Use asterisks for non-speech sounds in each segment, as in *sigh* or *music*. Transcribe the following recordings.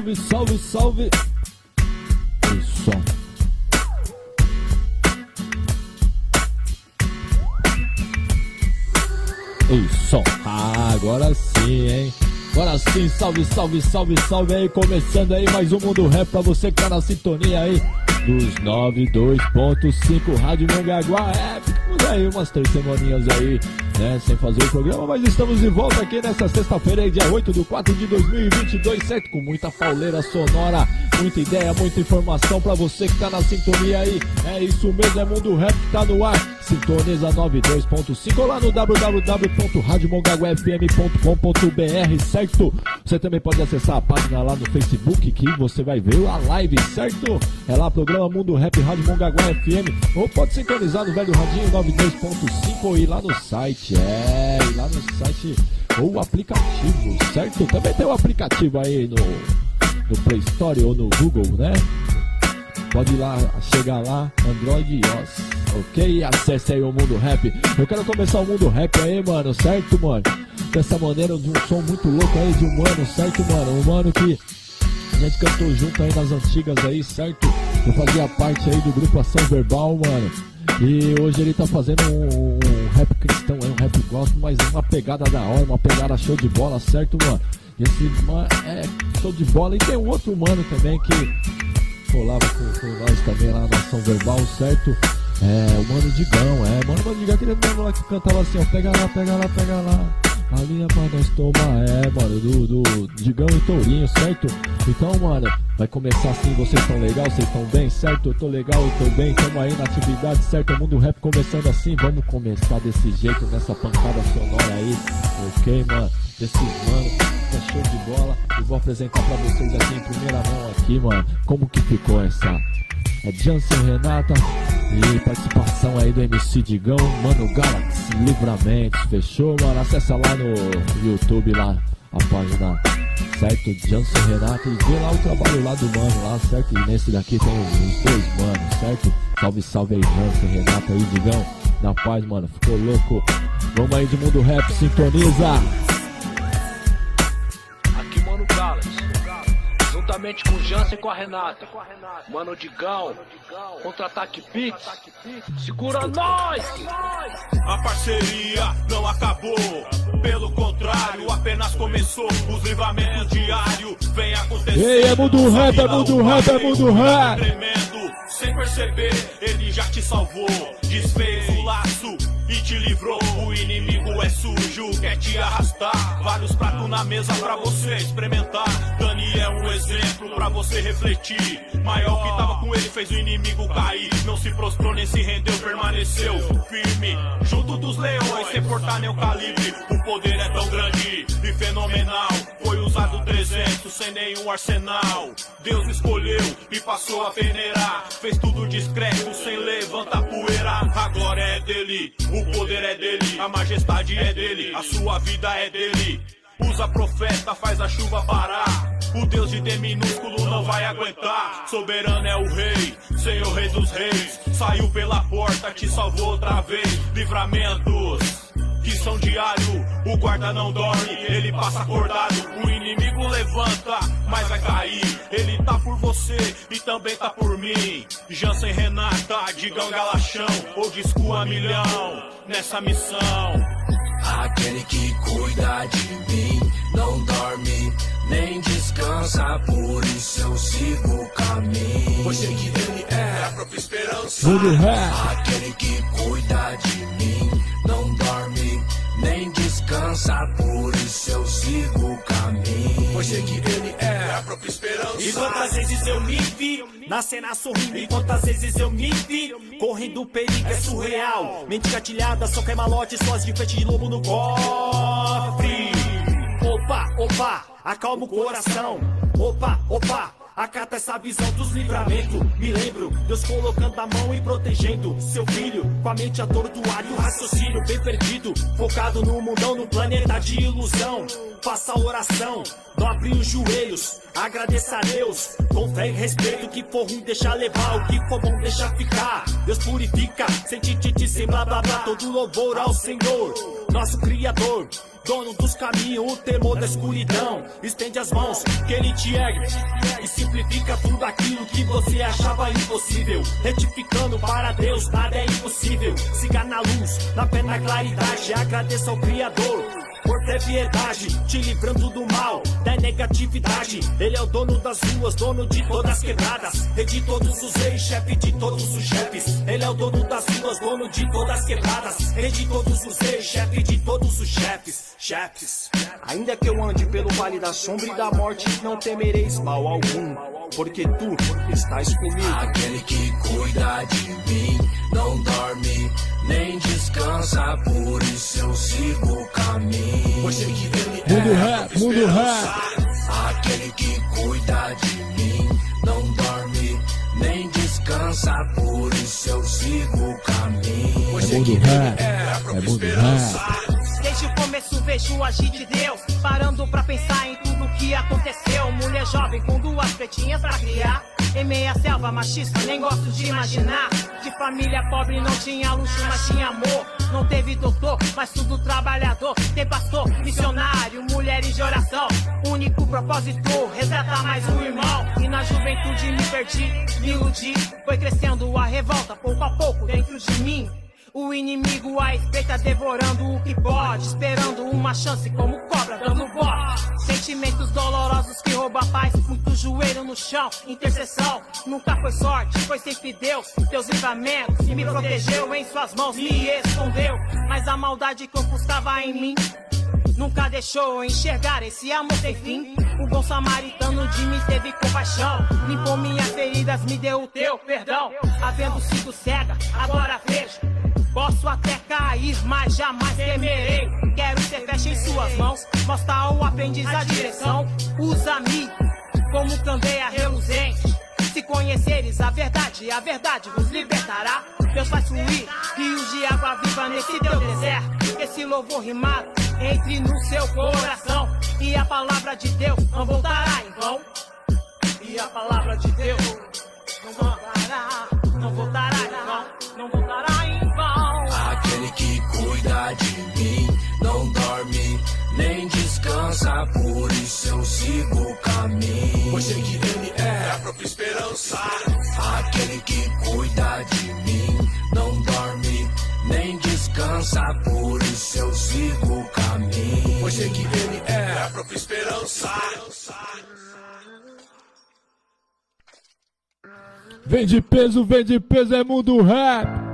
Salve, salve, salve. O som. O som. Ah, agora sim, hein? Agora sim, salve, salve, salve, salve aí. Começando aí mais um Mundo Rap pra você que tá na sintonia aí dos 92.5 Rádio Mongaguá. É, ficamos aí umas três semaninhas aí, né, sem fazer o programa, mas estamos de volta aqui nessa sexta-feira, dia 8 de 4 de 2022, certo? Com muita pauleira sonora, muita ideia, muita informação pra você que tá na sintonia aí. É isso mesmo, é Mundo Rap que tá no ar. Sintoniza 92.5 lá no www.radiomongaguafm.com.br, certo? Você também pode acessar a página lá no Facebook que você vai ver a live, certo? É lá programa Mundo Rap Rádio Mongaguá FM. Ou pode sintonizar no velho Radinho 92.5 ou ir lá no site. É, ir lá no site ou aplicativo, certo? Também tem o aplicativo aí no, no Play Store ou no Google, né? Pode ir lá, chegar lá, Android e iOS, ok? Acesse aí o Mundo Rap. Eu quero começar o Mundo Rap aí, mano, certo, mano? Dessa maneira, de um som muito louco aí de um mano, certo, mano? Um mano que a gente cantou junto aí nas antigas aí, certo? Eu fazia parte aí do grupo Ação Verbal, mano. E hoje ele tá fazendo um, um rap cristão, um rap gospel, mas uma pegada da hora, uma pegada show de bola, certo, mano? Esse mano é show de bola. E tem um outro mano também que colava com, com nós também lá na ação verbal, certo? É, o Mano Digão, é, Mano, Mano Digão, aquele mano lá que cantava assim, ó, pega lá, pega lá, pega lá. A linha pra nós tomar, é, mano, do, do Digão e Tourinho, certo? Então, mano, vai começar assim, vocês estão legal, vocês estão bem, certo? Eu tô legal, eu tô bem, tamo aí na atividade, certo? O mundo rap começando assim, vamos começar desse jeito, nessa pancada sonora aí, ok, mano? Desse mano, é show de bola. E vou apresentar pra vocês aqui em primeira mão aqui, mano, como que ficou essa. É Jansen Renata e participação aí do MC Digão, Mano Galaxy Livramentos, fechou, mano? Acessa lá no YouTube lá a página, certo? Jansen Renata e vê lá o trabalho lá do mano lá, certo? E nesse daqui tem os dois manos, certo? Salve, salve aí, Jansen Renata aí, Digão. Na paz, mano, ficou louco. Vamos aí de mundo rap, sintoniza! Juntamente com o Jansen e com a Renata. Mano Digão, contra-ataque Pix, segura nós! A parceria não acabou, pelo contrário, apenas começou. Os livramentos diários vem acontecendo. Ei, é mundo rap, é mundo rap, é mundo rap! Tremendo, sem perceber, ele já te salvou. Desfez o laço e te livrou. O inimigo é sujo, quer te arrastar. Vários pratos na mesa pra você experimentar. É um exemplo pra você refletir. Maior que tava com ele fez o inimigo cair. Não se prostrou nem se rendeu, permaneceu firme. Junto dos leões, sem portar nem o calibre. O poder é tão grande e fenomenal. Foi usado 300 sem nenhum arsenal. Deus escolheu e passou a venerar. Fez tudo discreto, sem levantar poeira. A glória é dele, o poder é dele, a majestade é dele, a sua vida é dele. Usa profeta, faz a chuva parar. O Deus de D minúsculo não vai aguentar. Soberano é o rei, Senhor rei dos reis. Saiu pela porta, te salvou outra vez. Livramentos que são diário. O guarda não dorme, ele passa acordado. O inimigo levanta, mas vai cair. Ele tá por você e também tá por mim. Jansen Renata, Digão Galachão, ou disco a milhão nessa missão. Aquele que cuida de mim não dorme nem descansa, por isso eu sigo o caminho. Pois sei que ele é a própria esperança. Aquele que cuida de mim nem descansa, por isso eu sigo o caminho. Pois sei que ele é a própria esperança. E quantas vezes eu me vi na cena sorrindo, e quantas vezes eu me vi correndo perigo, é surreal. Mente gatilhada, só cai malote, suas de frente de lobo no cofre. Opa, opa, acalma o coração. Opa, opa, acata essa visão dos livramentos. Me lembro, Deus colocando a mão e protegendo seu filho. Com a mente atordoada e o raciocínio bem perdido. Focado no mundão, no planeta de ilusão. faça oração, dobre os joelhos, agradeça a Deus, com fé e respeito. Que for ruim, deixa levar, o que for bom, deixa ficar. Deus purifica, sem tititi, sem blá blá blá, todo louvor ao Senhor, nosso Criador. Dono dos caminhos, o temor da escuridão. Estende as mãos, que ele te ergue. E simplifica tudo aquilo que você achava impossível. Retificando para Deus, nada é impossível. Siga na luz, na fé, na claridade. Agradeça ao Criador ter piedade, te livrando do mal, da negatividade. Ele é o dono das ruas, dono de todas as quebradas, rei de todos os reis, chefe de todos os chefes. Ele é o dono das ruas, dono de todas as quebradas, rei de todos os reis, chefe de todos os chefes. Chefes, ainda que eu ande pelo vale da sombra e da morte, não temereis mal algum, porque tu estás comigo. Aquele que cuida de mim não dorme nem descansa, por isso eu sigo o caminho. Sei que ele Mundo é rap, mundo rap. Aquele que cuida de mim não dorme nem descansa, por isso eu sigo o caminho. É mundo rap, é mundo rap. Desde o começo vejo o agir de Deus Parando pra pensar em tudo que aconteceu. Mulher jovem com duas pretinhas pra criar. Em meia selva machista, nem gosto de imaginar. De família pobre não tinha luxo, mas tinha amor. Não teve doutor, mas tudo trabalhador. Tem pastor, missionário, mulheres de oração. Único propósito, resgatar mais um irmão. E na juventude me perdi, me iludi. Foi crescendo a revolta, pouco a pouco, dentro de mim o inimigo à espreita devorando o que pode, esperando uma chance como cobra dando bote. Sentimentos dolorosos que roubam a paz, muito joelho no chão, intercessão. Nunca foi sorte, foi sempre Deus, Deus livramentos. Me protegeu em suas mãos, me escondeu. Mas a maldade que ofuscava em mim Nunca deixou enxergar esse amor sem fim. O bom samaritano de mim teve compaixão. Limpou minhas feridas, me deu o teu perdão. Havendo sido cega, agora vejo. Mas jamais temerei. Quero ser fecha em suas mãos. Mostra ao aprendiz a direção. Usa-me como candeia reluzente. Se conheceres a verdade, a verdade vos libertará. Deus faz fluir rios de água viva nesse teu deserto. Esse louvor rimado entre no seu coração. E a palavra de Deus não voltará em vão. E a palavra de Deus não voltará, não voltará vão, não voltará cuida de mim não dorme nem descansa, por isso eu sigo o caminho. Pois sei que ele é a própria esperança. Aquele que cuida de mim não dorme nem descansa, por isso eu sigo o caminho. Pois sei que ele é a própria esperança. Vem de peso, vem de peso, é mundo rap.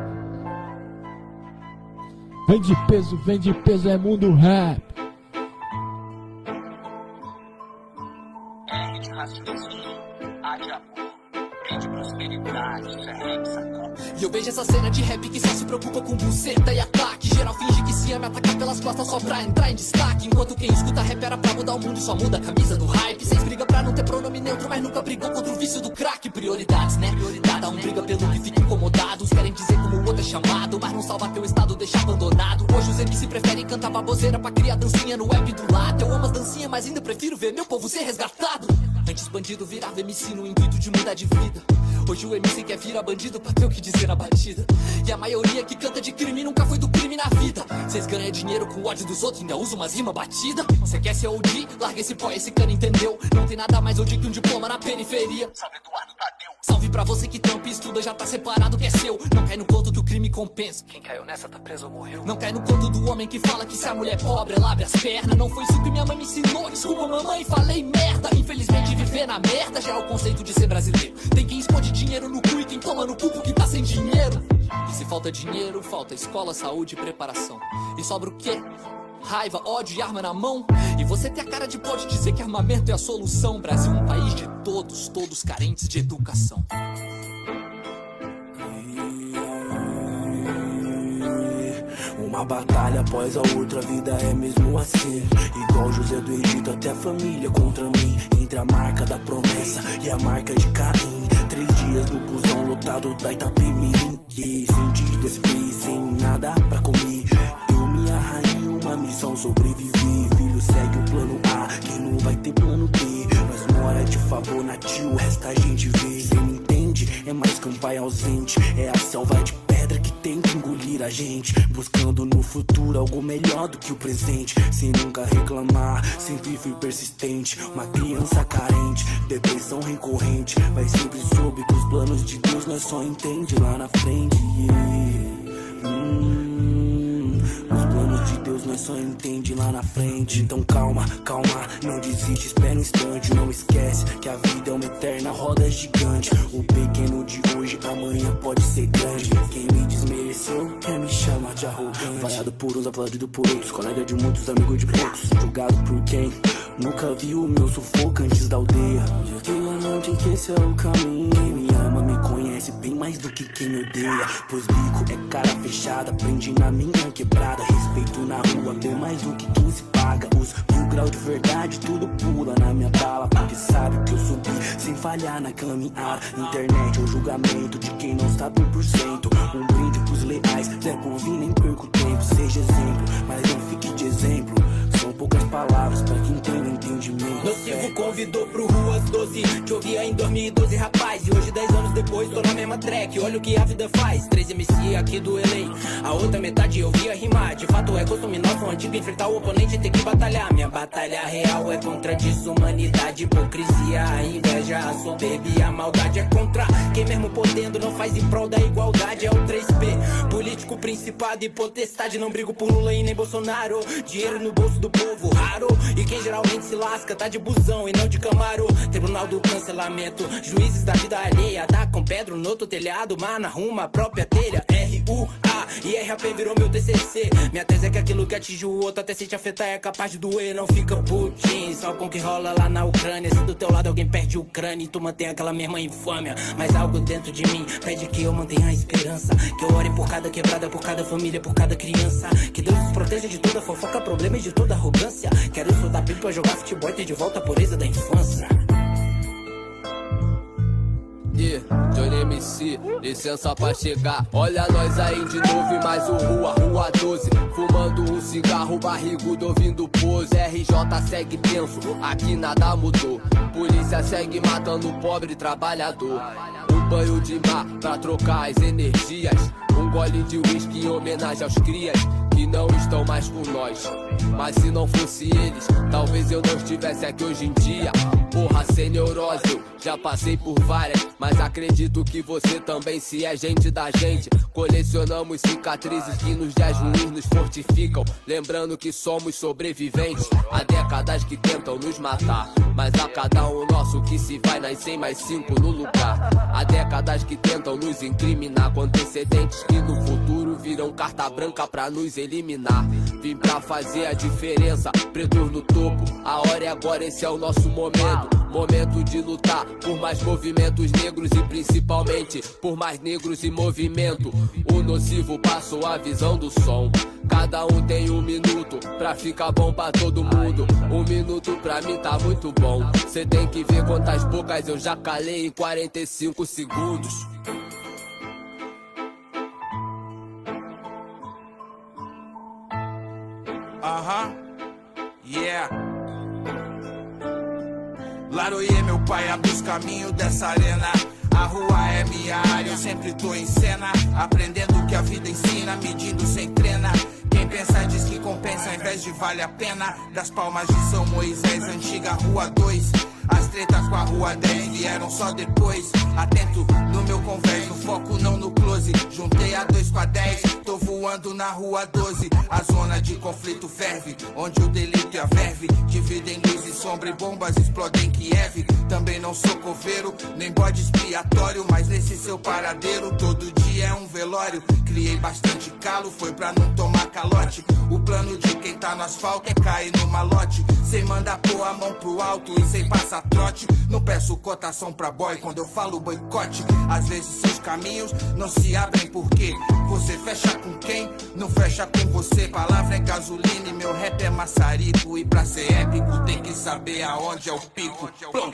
Vem de peso, vem de peso, é mundo rap. R de raciocínio, A de amor, P de prosperidade, E eu vejo essa cena de rap que só se preocupa com buceta e ataque. Geral finge que se ama atacar pelas costas só pra entrar em destaque. Enquanto quem escuta rap era pra mudar o mundo só muda a camisa do hype. Vocês brigam pra não ter pronome neutro, mas nunca brigou contra o vício do crack. Prioridades, né? Cada um briga pelo que fica incomodado. Uns querem dizer como o outro é chamado, mas não salva teu estado, deixa abandonado. Hoje os MC preferem cantar baboseira pra criar dancinha no app do lado. Eu amo as dancinhas, mas ainda prefiro ver meu povo ser resgatado. Antes bandido virava MC no intuito de mudar de vida. Hoje o MC quer virar bandido pra ter o que dizer na batida. E a maioria que canta de crime nunca foi do crime na vida. Cês ganham dinheiro com o ódio dos outros, ainda usa umas rimas batida. Cê quer ser OG? Larga esse pó, esse cano, entendeu? Não tem nada mais OG que um diploma na periferia. Salve Eduardo Tadeu. Salve pra você que trampa e estuda, já tá separado que é seu. Não cai no conto que o crime compensa. Quem caiu nessa tá preso ou morreu. Não cai no conto do homem que fala que se a mulher é pobre, ela abre as pernas. Não foi isso que minha mãe me ensinou. Desculpa, mamãe, falei merda. Infelizmente, viver na merda já é o conceito de ser brasileiro. Tem quem esconde dinheiro no cu e quem toma no cu porque tá sem dinheiro. E se falta dinheiro, falta escola, saúde e preparação. E sobra o quê? Raiva, ódio e arma na mão. E você tem a cara de pode dizer que armamento é a solução. Brasil, um país de todos, todos carentes de educação. Uma batalha após a outra, a vida é mesmo assim. Igual José do Egito, até a família contra mim. Entre a marca da promessa e a marca de Caim. Três dias no busão lotado da Itapemirim. E sem dívida, sem nada pra comer. Eu, minha rainha, uma missão sobreviver. Filho, segue o plano plano, vai ter plano B. Nós mora de favor na tio, o resto a gente vê. Cê não entende? É mais que um pai ausente. É a selva de pedra que que engolir a gente. Buscando no futuro algo melhor do que o presente. Sem nunca reclamar, sempre fui persistente. Uma criança carente, depressão recorrente. Mas sempre soube que os planos de Deus nós só entende lá na frente. Yeah. Só entende lá na frente. Então calma, calma, não desiste, espera um instante. Não esquece que a vida é uma eterna roda gigante. O pequeno de hoje, amanhã pode ser grande. Quem me desmereceu, quer me chamar de arrogante. Vaiado por uns, aplaudido por outros. Colega de muitos, amigo de poucos. Julgado por quem nunca viu o meu sufoco antes da aldeia. Eu mão de que esse é o caminho. Quem ama me conhece bem mais do que quem odeia. Pois bico é cara fechada, prende na minha quebrada. Respeito na rua, bem mais do que 15 paga. Os mil graus de verdade, tudo pula na minha bala. Porque sabe que eu subi sem falhar na caminhada. Internet é um julgamento de quem não está 100%. Um brinde pros leais, Zé Convim, nem perco tempo. Seja exemplo, mas não fique de exemplo. São poucas palavras pra quem tem o entendimento. Nocivo convidou pro Ruas 12 Te ouvia em 2012, rapaz E hoje 10 anos depois tô na mesma track Olha o que a vida faz 3 MC aqui do LA A outra metade eu via rimar De fato é costume nosso antigo Enfrentar o oponente e ter que batalhar Minha batalha real é contra a desumanidade Hipocrisia, a inveja, a soberba e a maldade É contra quem mesmo podendo não faz em prol da igualdade É o 3P, político, principado e potestade Não brigo por Lula e nem Bolsonaro. Dinheiro no bolso do povo, raro. E quem geralmente se lasca tá de busão e não de camaro. Tribunal do cancelamento Juízes da vida alheia Tá com pedra no outro telhado Mas na ruma a própria telha. R-U-A e RAP virou meu TCC Minha tese é que aquilo que atinge o outro Até se te afetar é capaz de doer Não fica putinho Só com o que rola lá na Ucrânia Se do teu lado alguém perde o crânio E tu mantém aquela mesma infâmia. Mas algo dentro de mim Pede que eu mantenha a esperança Que eu ore por cada quebrada Por cada família, por cada criança Que Deus nos proteja de toda fofoca Problema e de toda arrogância Quero soltar pipa, jogar futebol e ter de volta a pureza da infância Yeah, Johnny MC, licença pra chegar. Olha nós aí de novo e mais o Rua, Rua 12. Fumando um cigarro barrigudo, ouvindo pose. RJ segue tenso, aqui nada mudou. Polícia segue matando o pobre trabalhador. Banho de mar pra trocar as energias. Um gole de uísque em homenagem aos crias que não estão mais com nós. Mas se não fosse eles, talvez eu não estivesse aqui hoje em dia. Porra, sem neurose, eu já passei por várias. Mas acredito que você também, se é gente da gente. Colecionamos cicatrizes que nos dias ruins nos fortificam. Lembrando que somos sobreviventes. Há décadas que tentam nos matar. Mas a cada um nosso que se vai, nascer mais cinco no lugar. Há décadas que tentam nos incriminar com antecedentes que no futuro viram carta branca pra nos eliminar. Vim pra fazer a diferença, pretos no topo. A hora é agora, esse é o nosso momento. Momento de lutar por mais movimentos negros e principalmente por mais negros em movimento. O nocivo passou a visão do som. Cada um tem um minuto pra ficar bom pra todo mundo. Um minuto pra mim tá muito bom. Cê tem que ver quantas bocas eu já calei em 45 segundos. Aham, yeah. Laroie, meu pai, abre os caminhos dessa arena. A rua é minha área, eu sempre tô em cena. Aprendendo o que a vida ensina, medindo sem trena. Quem pensa diz que compensa, ao invés de vale a pena. Das palmas de São Moisés, antiga rua 2. As tretas com a rua 10 vieram só depois. Atento no meu converso, foco não no close. Juntei a 2 com a 10, tô voando na rua 12. A zona de conflito ferve, onde o delito e a verve dividem luz e sombra e bombas explodem Kiev. Também não sou coveiro, nem bode expiatório, mas nesse seu paradeiro todo dia é um velório. Criei bastante calo, foi pra não tomar calote. O plano de quem tá no asfalto é cair no malote. Sem mandar pôr a mão pro alto e sem passar trote. Não peço cotação pra boy quando eu falo boicote. Às vezes seus caminhos não se abrem porque você fecha com quem? Não fecha com você. Palavra é gasolina e meu rap é maçarico. E pra ser épico tem que saber aonde é o pico. Plum.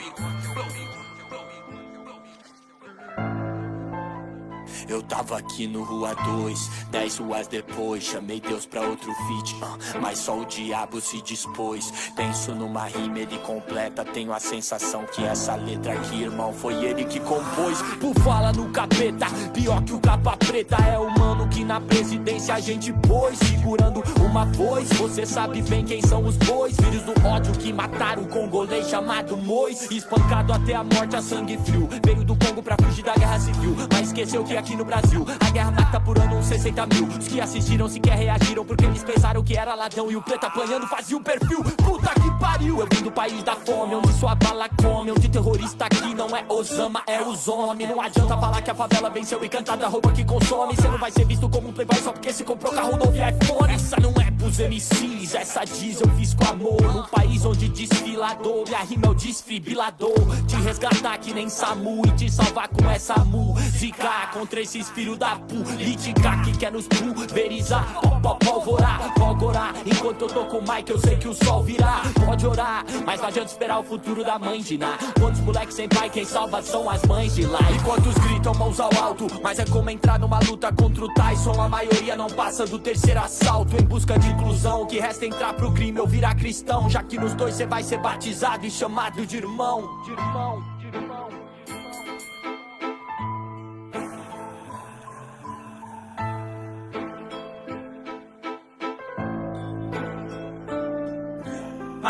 Eu tava aqui no Rua 2, dez ruas depois. Chamei Deus pra outro feat, uh, mas só o diabo se dispôs. Penso numa rima, ele completa. Tenho a sensação que essa letra aqui, irmão, foi ele que compôs. Por fala no capeta, pior que o capa preta. É o mano que na presidência a gente pôs. Segurando uma voz, você sabe bem quem são os bois. Filhos do ódio que mataram o congolês chamado Mois. Espancado até a morte a sangue frio. Veio do Congo pra fugir da guerra civil. Mas esqueceu que aqui no Brasil a guerra mata por ano uns 60 mil. Os que assistiram sequer reagiram porque eles pensaram que era ladrão. E o preto apanhando fazia um perfil. Puta que pariu! Eu vim do país da fome, onde sua bala come. Onde terrorista aqui não é Osama, é os homens. Não adianta falar que a favela venceu e cantar da roupa que consome. Você não vai ser visto como um playboy só porque se comprou carro novo e iPhone. Essa não é pros MCs, essa diz eu fiz com amor. Num país onde desfilador, e a rima é o desfibrilador. Te resgatar que nem SAMU e te salvar com essa música. Contra esses filhos da política que quer nos pulverizar. Polvorar, polvorar. Enquanto eu tô com o Mike, eu sei que o sol virá. Pode orar, mas não adianta esperar o futuro da mãe de Ná. Quantos moleques sem pai, quem salva são as mães de lá. Enquanto gritam mãos ao alto, mas é como entrar numa luta contra o Tyson. A maioria não passa do terceiro assalto em busca de inclusão. O que resta é entrar pro crime ou virar cristão. Já que nos dois você vai ser batizado e chamado. De irmão, de irmão.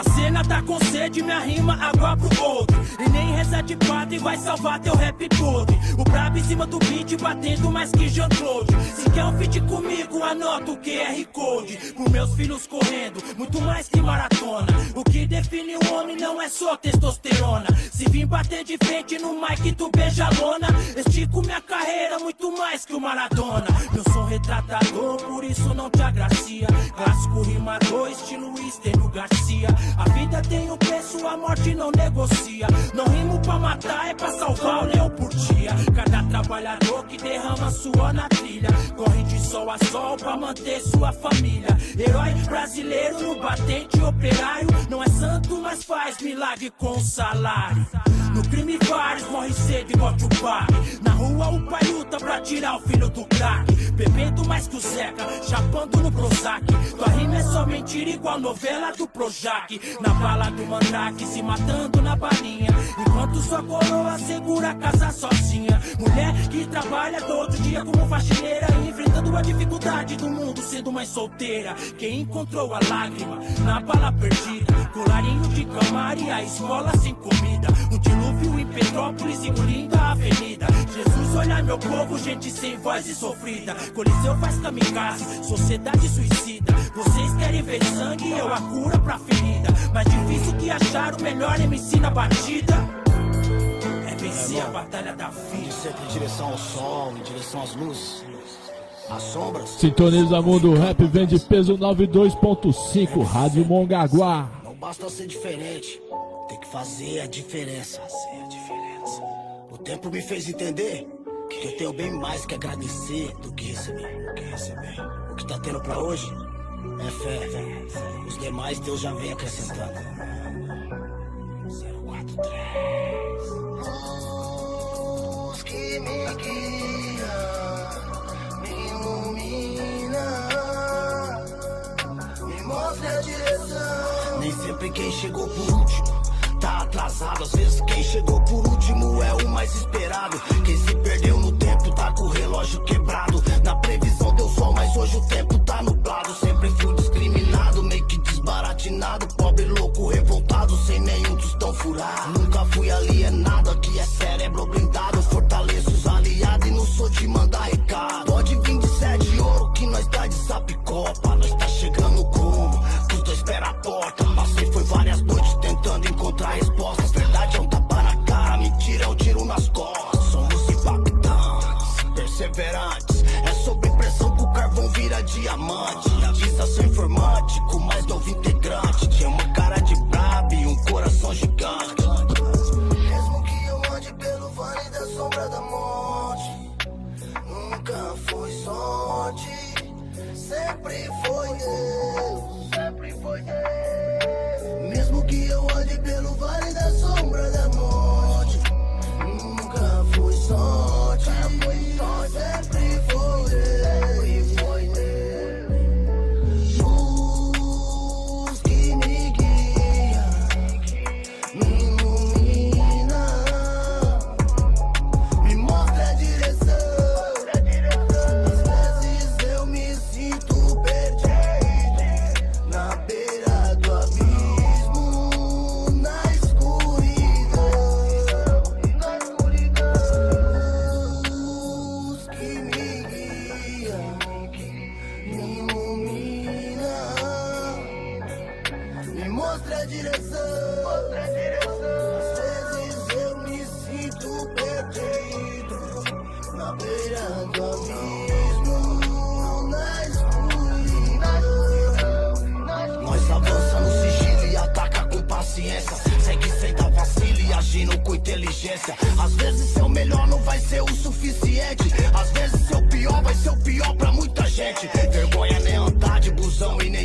A cena tá com sede, minha rima água pro outro. E nem reset padre vai salvar teu rap todo. O brabo em cima do beat batendo mais que Jean-Claude. Se quer um feat comigo, anota o QR Code. Por meus filhos correndo, muito mais que maratona. O que define o homem não é só testosterona. Se vim bater de frente no mic, tu beija lona. Estico minha carreira muito mais que o Maradona. Meu som retratador, por isso não te agracia. Clássico rimador, estilo Estênio Garcia. A vida tem um preço, a morte não negocia. Não rimo pra matar, é pra salvar o leão por dia. Cada trabalhador que derrama suor na Corre de sol a sol pra manter sua família. Herói brasileiro no batente operário. Não é santo, mas faz milagre com salário. No crime vários morre cedo igual Tupac Na rua o pai luta pra tirar o filho do crack Bebendo mais que o Zeca, chapando no Prozac. Tua rima é só mentira igual novela do Projac. Na bala do Mandrake, se matando na balinha. Enquanto sua coroa segura a casa sozinha. Mulher que trabalha todo dia como Enfrentando a dificuldade do mundo sendo mais solteira. Quem encontrou a lágrima na bala perdida? Colarinho de camar e a esmola sem comida. Um dilúvio em Petrópolis engolindo a avenida. Jesus olha meu povo, gente sem voz e sofrida. Coliseu faz kamikaze, sociedade suicida. Vocês querem ver sangue, eu a cura pra ferida. Mais difícil que achar o melhor MC na batida É vencer a batalha da vida Sempre em direção ao sol, em direção às luzes as sombras. Sintoniza Mundo Rap, vem de peso 92.5, Rádio Mongaguá. Não basta ser diferente, tem que fazer a diferença. Fazer a diferença. O tempo me fez entender que eu tenho bem mais que agradecer do que receber. Do que receber. O que tá tendo pra hoje é fé. Os demais Deus já vem acrescentando. 043 Luz que me guia, me ilumina, me mostra a direção. Nem sempre quem chegou por último tá atrasado. Às vezes quem chegou por último é o mais esperado. Quem se perdeu no tempo tá com o relógio quebrado. Na previsão deu sol, mas hoje o tempo tá nublado. Sempre fui discriminado, meio que desbaratinado. Pobre, louco, revoltado, sem nenhum tostão furado. Nunca fui alienado, aqui é cérebro blindado.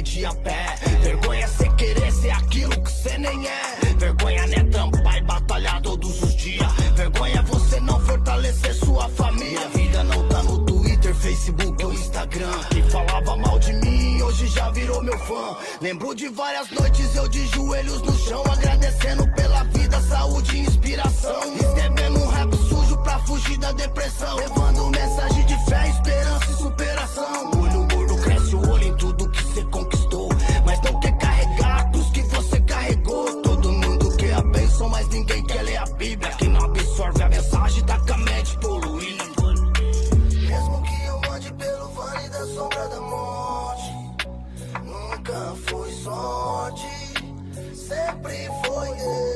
De a pé. Vergonha é querer ser aquilo que cê nem é. Vergonha nem é trampar e batalhar todos os dias. Vergonha você não fortalecer sua família. A vida não tá no Twitter, Facebook ou Instagram. Quem falava mal de mim hoje já virou meu fã. Lembro de várias noites eu de joelhos no chão, agradecendo pela vida, saúde e inspiração. Escrevendo um rap sujo pra fugir da depressão. Levando mensagem de fé, esperança e superação. Sempre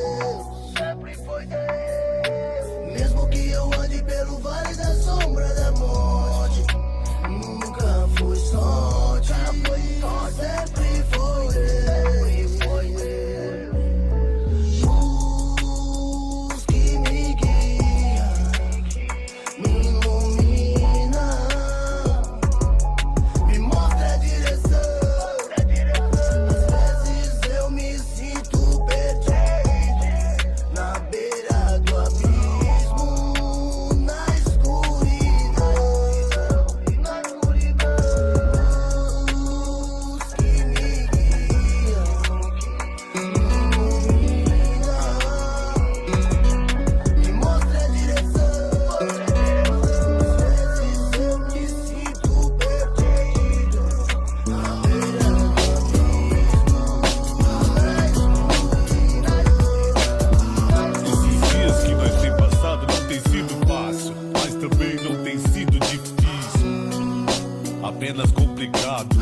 complicado.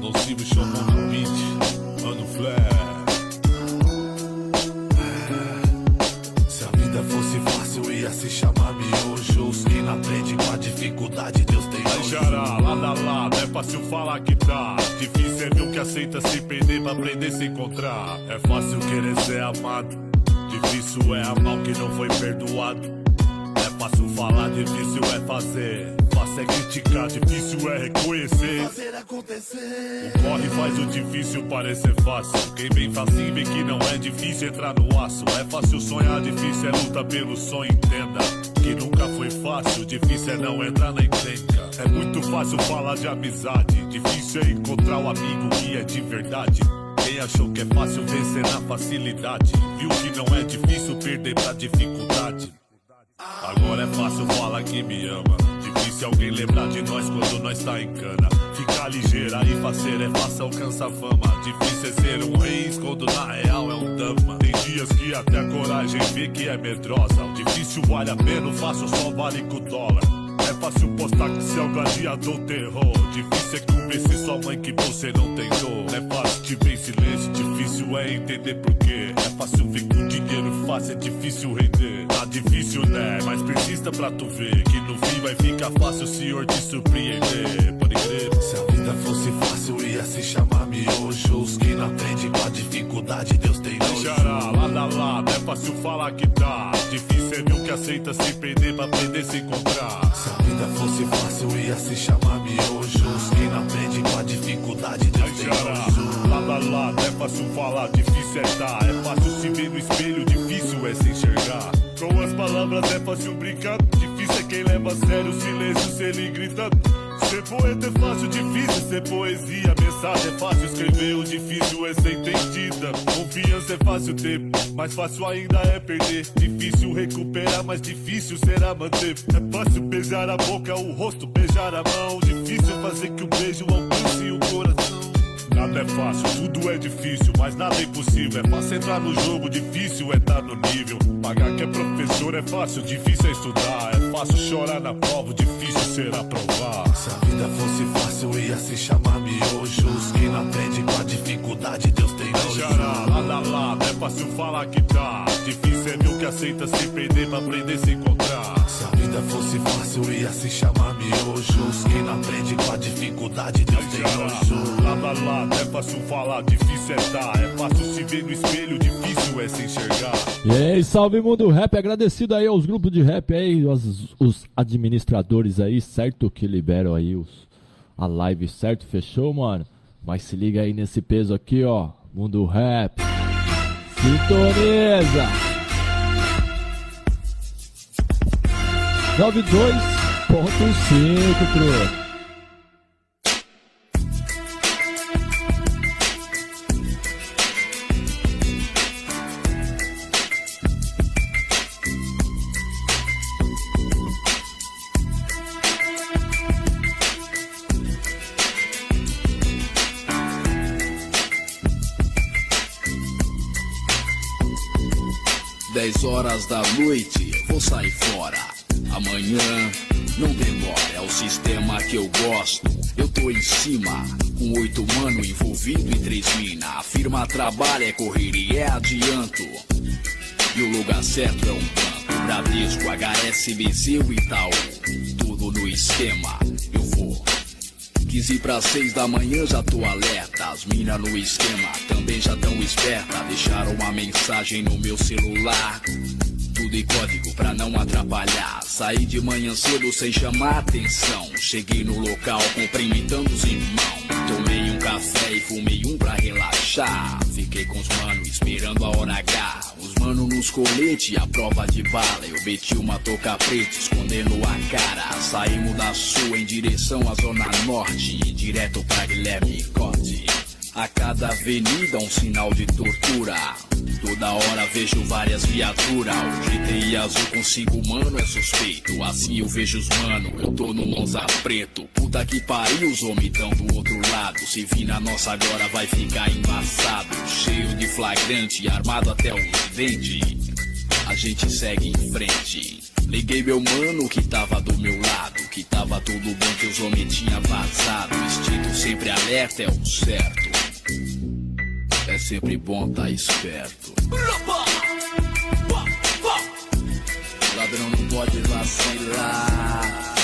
Nocivo chamou no beat, mano flare. Se a vida fosse fácil, ia se chamar miojos. Quem não aprende com a dificuldade, Deus tem Aí xará, lá lá lá, não é fácil falar que tá. Difícil é ver o que aceita se perder pra aprender a se encontrar. É fácil querer ser amado, difícil é amar o que não foi perdoado. É fácil falar, difícil é fazer. Fácil é criticar, difícil é reconhecer. fazer acontecer. O corre faz o difícil parecer fácil. Quem vem facinho vê que não é difícil entrar no aço. É fácil sonhar, difícil é luta pelo sonho, entenda. Que nunca foi fácil, difícil é não entrar na encrenca. É muito fácil falar de amizade, difícil é encontrar o amigo que é de verdade. Quem achou que é fácil vencer na facilidade, viu que não é difícil perder pra dificuldade. Agora é fácil falar que me ama. Difícil alguém lembrar de nós quando nós tá em cana. Ficar ligeira e faceira é fácil alcançar fama. Difícil é ser um rei quando na real é um dama. Tem dias que até a coragem vê que é medrosa. O difícil vale a pena, o fácil só vale com dólar. É fácil postar que se é o gladiador terror. Difícil é convencer sua mãe que você não. Não é fácil te ver em silêncio, difícil é entender porquê. Fácil ver com dinheiro fácil, é difícil render. Tá difícil, né? Mas persista pra tu ver que no fim vai ficar fácil o senhor te surpreender. Pode crer. Se a vida fosse fácil, ia se chamar miojos. Quem não aprende com a dificuldade, Deus tem nojo. Xará, lá lá lá, não é fácil falar que tá. Difícil é ver o que aceita se perder pra aprender se encontrar. Se a vida fosse fácil, ia se chamar miojos. Quem não aprende com a dificuldade, Deus tem nojo. Lá lá é fácil falar, difícil é tá. É fácil se ver no espelho, difícil é se enxergar. Com as palavras é fácil brincar, difícil é quem leva a sério o silêncio se ele grita. Ser poeta é fácil, difícil ser poesia. Mensagem é fácil escrever, o difícil é ser entendida. Confiança é fácil ter, mais fácil ainda é perder. Difícil recuperar, mais difícil será manter. É fácil beijar a boca, o rosto, beijar a mão. Difícil fazer que o beijo alcance o coração. Nada é fácil, tudo é difícil, mas nada é impossível. É fácil entrar no jogo, difícil é estar no nível. Pagar que é professor é fácil, difícil é estudar. É fácil chorar na prova, difícil será provar. Se a vida fosse fácil, ia se chamar miojos. Quem não aprende com a dificuldade, Deus tem nojo. Lá, não é fácil falar que tá. Difícil é o que aceita se perder pra aprender se encontrar. Se vida fosse fácil, ia se chamar miojos. Quem não aprende com a dificuldade, Deus tem nojo. Lá lá é fácil falar, difícil é tá. É fácil se ver no espelho, difícil é se enxergar. E aí, salve mundo rap, agradecido aí aos grupos de rap aí, os, os administradores aí, certo? Que liberam aí os, a live, certo? Fechou, mano? Mas se liga aí nesse peso aqui, ó. Mundo rap. Sintoniza! 92.5, truque. Dez horas da noite, vou sair fora. Amanhã, não demora, é o sistema que eu gosto. Eu tô em cima, com oito mano envolvido e três mina. A firma trabalha, é correria, é adianto. E o lugar certo é um banco. Bradesco, HSBC, o Itaú. Tudo no esquema, eu vou. 15 para 6 da manhã já tô alerta. As mina no esquema também já tão esperta. Deixaram uma mensagem no meu celular. Tudo em código pra não atrapalhar. Saí de manhã cedo sem chamar atenção. Cheguei no local cumprimentando os irmãos. Tomei um café e fumei um pra relaxar. Fiquei com os manos esperando a hora H. Os mano nos colete, a prova de bala. Eu meti uma touca preta, escondendo a cara. Saímos da sul em direção à zona norte. Direto pra Guilherme Corte. A cada avenida um sinal de tortura. Toda hora vejo várias viaturas. O GTI azul com cinco mano é suspeito. Assim eu vejo os mano, eu tô no Monza preto. Puta que pariu, os homens tão do outro lado. Se vir na nossa agora vai ficar embaçado. Cheio de flagrante, armado até os dentes. A gente segue em frente. Liguei meu mano que tava do meu lado. Que tava tudo bem que os homens tinha vazado. Instinto sempre alerta é o certo. É sempre bom tá esperto. Ladrão não pode vacilar.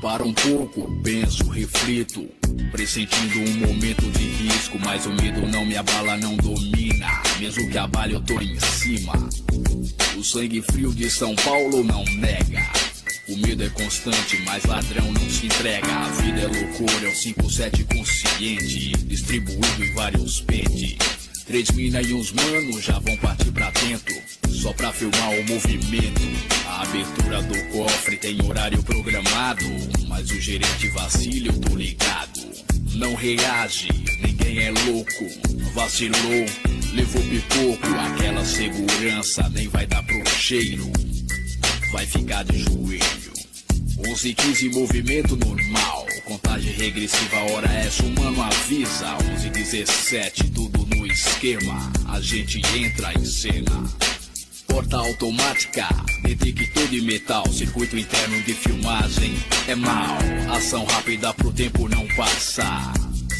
Para um pouco, penso, reflito, pressentindo um momento de risco, mas o medo não me abala, não domina. Mesmo que abale, eu tô em cima. O sangue frio de São Paulo não nega. O medo é constante, mas ladrão não se entrega. A vida é loucura, é o 57 consciente, distribuído em vários pentes. Três mina e uns manos já vão partir pra dentro, só pra filmar o movimento. A abertura do cofre tem horário programado, mas o gerente vacila, eu tô ligado. Não reage, ninguém é louco. Vacilou, levou pipoco, aquela segurança nem vai dar pro cheiro. Vai ficar de joelho. 11 e 15 movimento normal. Contagem regressiva, hora essa, o mano avisa. 11 e 17, tudo esquema. A gente entra em cena. Porta automática, detector de metal, circuito interno de filmagem é mal. Ação rápida pro tempo não passar,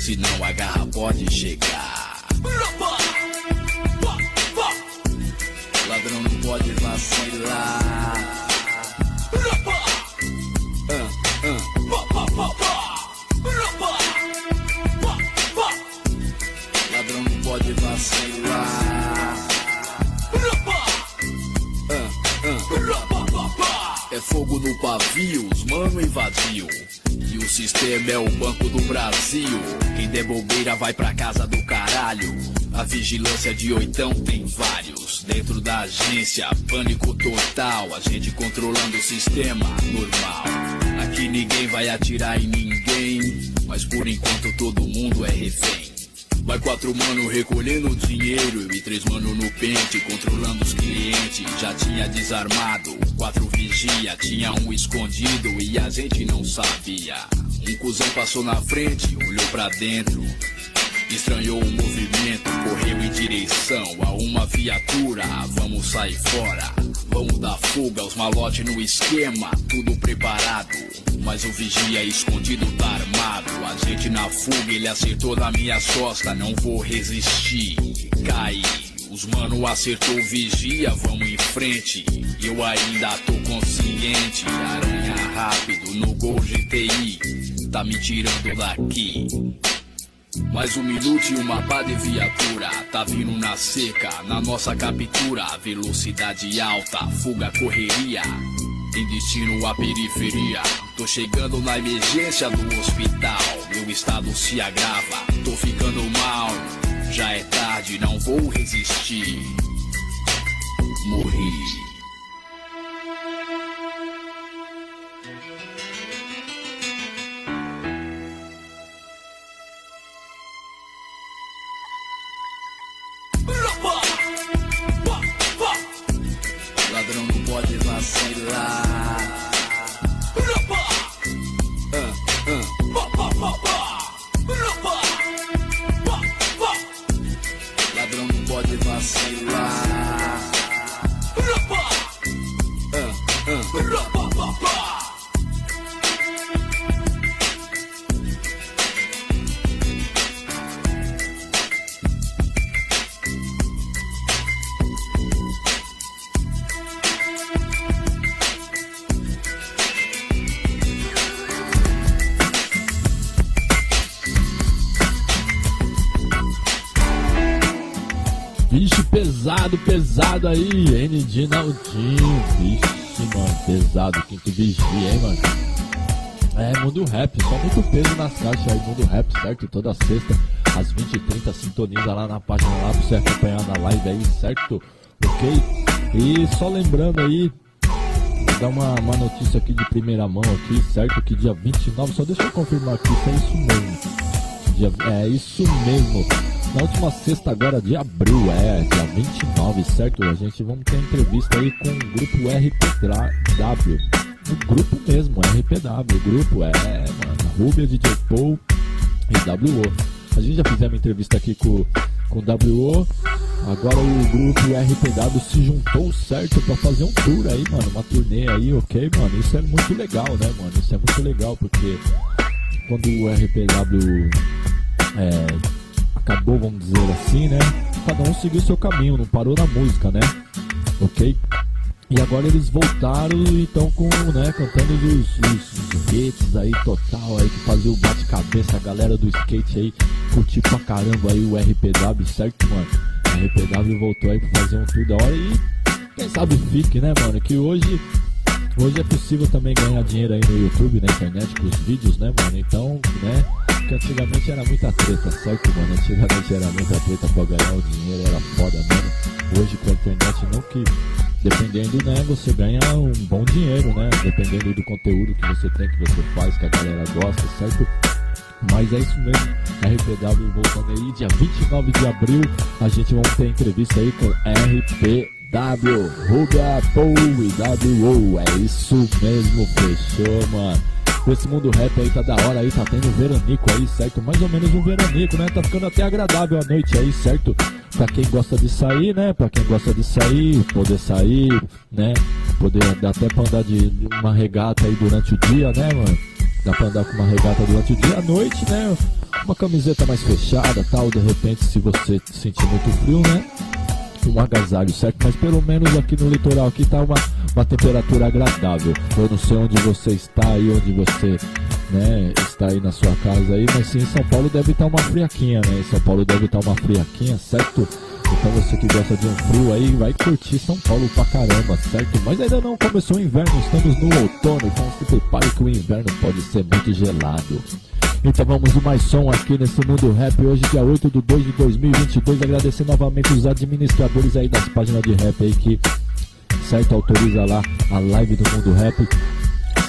senão a garra pode chegar. Fogo no pavio, os mano invadiu. E o sistema é o Banco do Brasil. Quem der bobeira vai pra casa do caralho. A vigilância de oitão tem vários. Dentro da agência, pânico total. A gente controlando o sistema normal. Aqui ninguém vai atirar em ninguém. Mas por enquanto todo mundo é refém. Vai quatro mano recolhendo dinheiro e três mano no pente, controlando os clientes. Já tinha desarmado, quatro vigia, tinha um escondido e a gente não sabia. Um cuzão passou na frente, olhou pra dentro. Estranhou o movimento, correu em direção a uma viatura. Vamos sair fora, vamos dar fuga, os malotes no esquema, tudo preparado. Mas o vigia escondido tá armado. A gente na fuga, ele acertou na minha costa, não vou resistir. Caí, os mano acertou vigia, vamos em frente. Eu ainda tô consciente. Aranha rápido no gol GTI. Tá me tirando daqui. Mais um minuto e uma pá de viatura. Tá vindo na seca, na nossa captura. Velocidade alta, fuga, correria. Em destino à periferia. Tô chegando na emergência do hospital. Meu estado se agrava, tô ficando mal. Já é tarde, não vou resistir. Morri vigia, hein, mano. É, mundo rap, só muito peso nas caixas aí, mundo rap, certo? Toda sexta, às 20h30, sintoniza lá na página lá pra você acompanhar na live aí, certo? Ok? E só lembrando aí, dar uma, uma notícia aqui de primeira mão aqui, certo? Que dia 29, só deixa eu confirmar aqui se é isso mesmo. Dia, é isso mesmo. Na última sexta agora de abril, é, dia 29, certo? A gente vamos ter entrevista aí com o grupo RPW. O grupo mesmo, RPW, o grupo é, mano, Rubia, DJ Paul e WO. A gente já fizemos entrevista aqui com, com WO, agora o grupo RPW se juntou certo pra fazer um tour aí, mano, uma turnê aí, ok, mano? Isso é muito legal, né, mano? Isso é muito legal, porque quando o RPW é, acabou, vamos dizer assim, né? Cada um seguiu seu caminho, não parou na música, né? Ok? E agora eles voltaram e estão com, né, cantando os, os, hits aí total aí que fazia o bate-cabeça, a galera do skate aí curtiu pra caramba aí o RPW, certo, mano? O RPW voltou aí pra fazer um tour da hora e quem sabe fique, né, mano? Que hoje Hoje é possível também ganhar dinheiro aí no YouTube, na internet, com os vídeos, né, mano? Então, né? Porque antigamente era muita treta, certo, mano? Antigamente era muita treta pra ganhar o dinheiro, era foda mesmo. Hoje com a internet não que. Dependendo, né, você ganha um bom dinheiro, né? Dependendo do conteúdo que você tem, que você faz, que a galera gosta, certo? Mas é isso mesmo, RPW voltando aí, dia 29 de abril, a gente vai ter entrevista aí com RPW, Ruga Paul e WO, é isso mesmo, fechou, mano. Esse mundo rap aí tá da hora aí, tá tendo veranico aí, certo? Mais ou menos um veranico, né? Tá ficando até agradável a noite aí, certo? Pra quem gosta de sair, né? Pra quem gosta de sair, poder sair, né? Poder dar até pra andar de uma regata aí durante o dia, né, mano? Dá pra andar com uma regata durante o dia, à noite, né? Uma camiseta mais fechada, tal, de repente, se você sentir muito frio, né? Um agasalho, certo? Mas pelo menos aqui no litoral aqui tá uma, uma temperatura agradável. Eu não sei onde você está aí, onde você né, está aí na sua casa aí, mas sim em São Paulo deve estar uma friaquinha, né? Em São Paulo deve estar uma friaquinha, certo? Então você que gosta de um frio aí, vai curtir São Paulo pra caramba, certo? Mas ainda não começou o inverno, estamos no outono, então se prepare que o inverno pode ser muito gelado. Então vamos de mais som aqui nesse Mundo Rap, hoje dia 8 de 2 de 2022, agradecer novamente os administradores aí das páginas de rap aí que, certo, autoriza lá a live do Mundo Rap,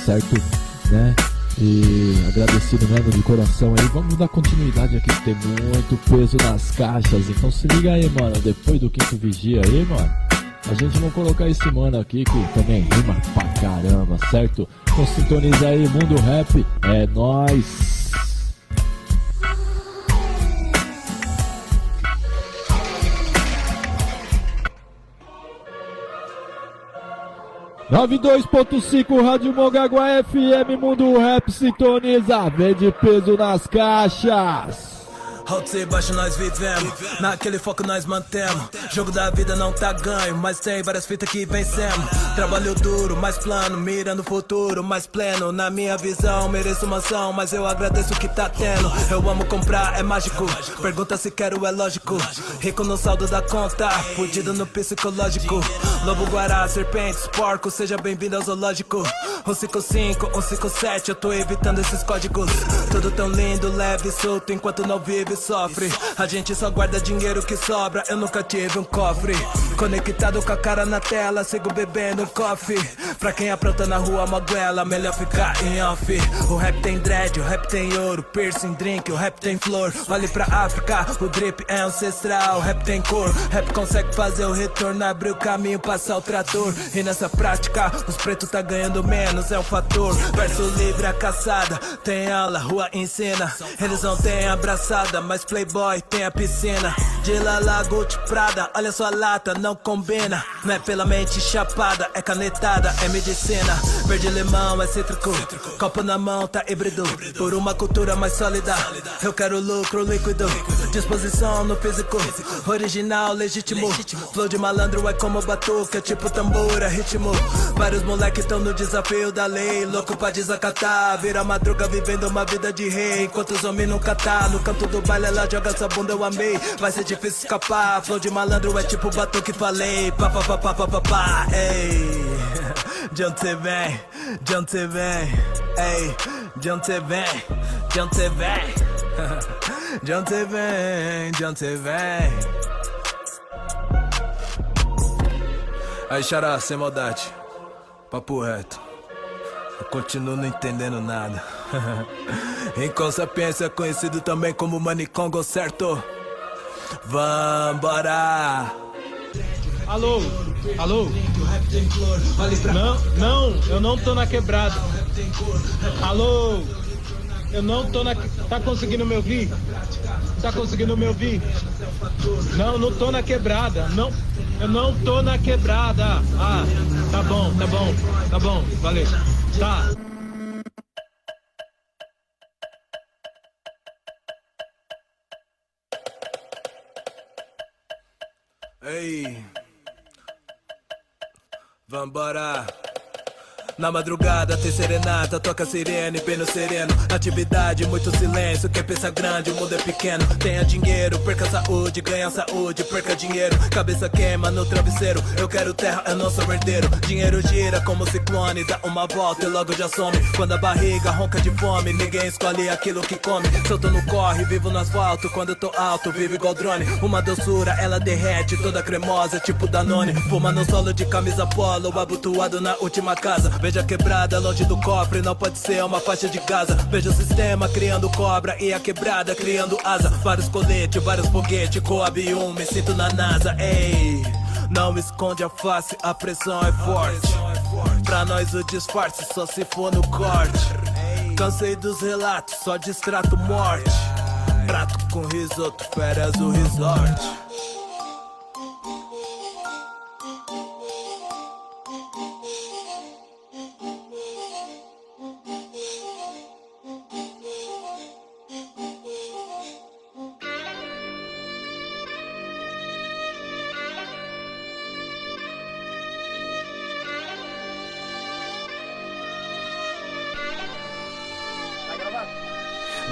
certo, né? E agradecido mesmo de coração aí. Vamos dar continuidade aqui, que tem muito peso nas caixas. Então se liga aí, mano. Depois do quinto vigia aí, mano. A gente vai colocar esse mano aqui que também rima pra caramba, certo? Então sintoniza aí, mundo rap. É nóis. Nove dois ponto cinco Rádio Mongaguá FM Mundo Rap sintoniza, vem de peso nas caixas. Altos e baixo nós vivemos, naquele foco nós mantemos. Jogo da vida não tá ganho, mas tem várias fitas que vencemos. Trabalho duro, mais plano, mirando o futuro, mais pleno. Na minha visão, mereço mansão, mas eu agradeço o que tá tendo. Eu amo comprar, é mágico. Pergunta se quero, é lógico. Rico no saldo da conta, fudido no psicológico. Lobo Guará, serpentes, porcos, seja bem-vindo ao zoológico. 155, 157, eu tô evitando esses códigos. Tudo tão lindo, leve e solto, enquanto não vive e sofre. A gente só guarda dinheiro que sobra, eu nunca tive um cofre. Conectado com a cara na tela, sigo bebendo coffee. Pra quem apronta na rua, maguela, melhor ficar em off. O rap tem dread, o rap tem ouro, piercing, drink, o rap tem flor. Olhe pra África, o drip é ancestral, o rap tem cor. Rap consegue fazer o retorno, abrir o caminho, passar o trator. E nessa prática, os pretos tá ganhando menos, é um fator. Verso livre, a caçada, tem aula, rua ensina. Eles não têm abraçada, mas playboy tem a piscina. De Lala, Gucci, Prada, olha sua lata, não combina. Não é pela mente chapada, é canetada, é medicina. Verde limão é cítrico, copo na mão tá híbrido. Por uma cultura mais sólida, eu quero lucro líquido. Disposição no físico, original, legítimo. Flow de malandro é como batuque, é tipo tambor, é ritmo. Vários moleques tão no desafio da lei, louco pra desacatar. Vira madruga vivendo uma vida de rei, enquanto os homens nunca tá. No canto do baile ela joga essa bunda, eu amei. Vai ser difícil escapar. Flow de malandro é tipo batuque, falei. Pá, pá, pá, pá, pá, pá, pá, ei. *laughs* De onde cê vem? De onde cê vem? Ei, de onde cê vem? De onde cê vem? *laughs* De onde cê vem? De onde cê vem? Aí, xará, sem maldade. Papo reto. Eu continuo não entendendo nada. *laughs* Inconsapiência conhecido também como Manicongo, certo? Vambora! Alô? Alô? Não, não, eu não tô na quebrada. Alô? Eu não tô na. Tá conseguindo me ouvir? Tá conseguindo me ouvir? Não, não tô na quebrada. Não, eu não tô na quebrada. Ah, tá bom, tá bom, tá bom, valeu. Tá. Ei, vambora. Na madrugada tem serenata, toca sirene, bem no sereno. Atividade, muito silêncio. Quem pensa grande, o mundo é pequeno. Tenha dinheiro, perca saúde, ganha saúde, perca dinheiro. Cabeça queima no travesseiro. Eu quero terra, eu não sou herdeiro. Dinheiro gira como ciclone, dá uma volta e logo já some. Quando a barriga ronca de fome, ninguém escolhe aquilo que come. Se eu tô no corre, vivo no asfalto. Quando eu tô alto, vivo igual drone. Uma doçura, ela derrete, toda cremosa, tipo Danone. Fuma no solo de camisa polo, abotoado na última casa. Veja a quebrada longe do cofre, não pode ser uma faixa de casa. Veja o sistema criando cobra e a quebrada criando asa. Vários coletes, vários foguetes, Coab 1, me sinto na NASA, ei. Não esconde a face, a pressão é forte. Pra nós o disfarce só se for no corte. Cansei dos relatos, só distrato morte. Prato com risoto, férias o resort.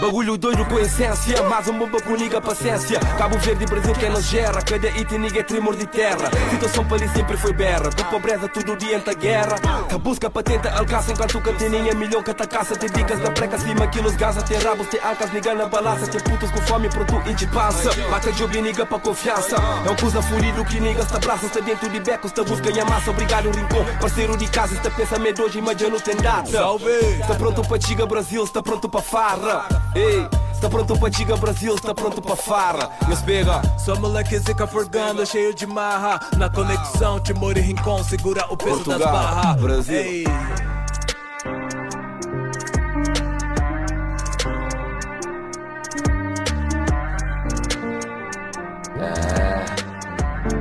Bagulho doido com essência, mais um bomba com liga paciência. Cabo Verde, Brasil, quem nos gera. Cada item é tremor de terra. Situação para ali sempre foi berra. De pobreza, tudo diante da guerra. A busca patenta, alcança enquanto cantininha. Milhão que caça, te dicas na preca, cima quilos, gaza. Tem rabos, tem alcas, niga na balança. Tem putos com fome, pronto, e te passa. Mata job e niga pra confiança. É um coisa furido que niga está braço, está dentro de becos, está busca e massa. Obrigado, rincão. Parceiro de casa, está pensamento hoje, mas já não tem data. Salve! Está pronto para Tiga Brasil, está pronto para farra. Ei, está pronto para Tiga Brasil, está pronto para farra. Nos pega. Sou moleque zica forgando, cheio de marra. Na conexão, Timor e Rincon, segura o peso das Portugal, barras. Brasil. Ei. É.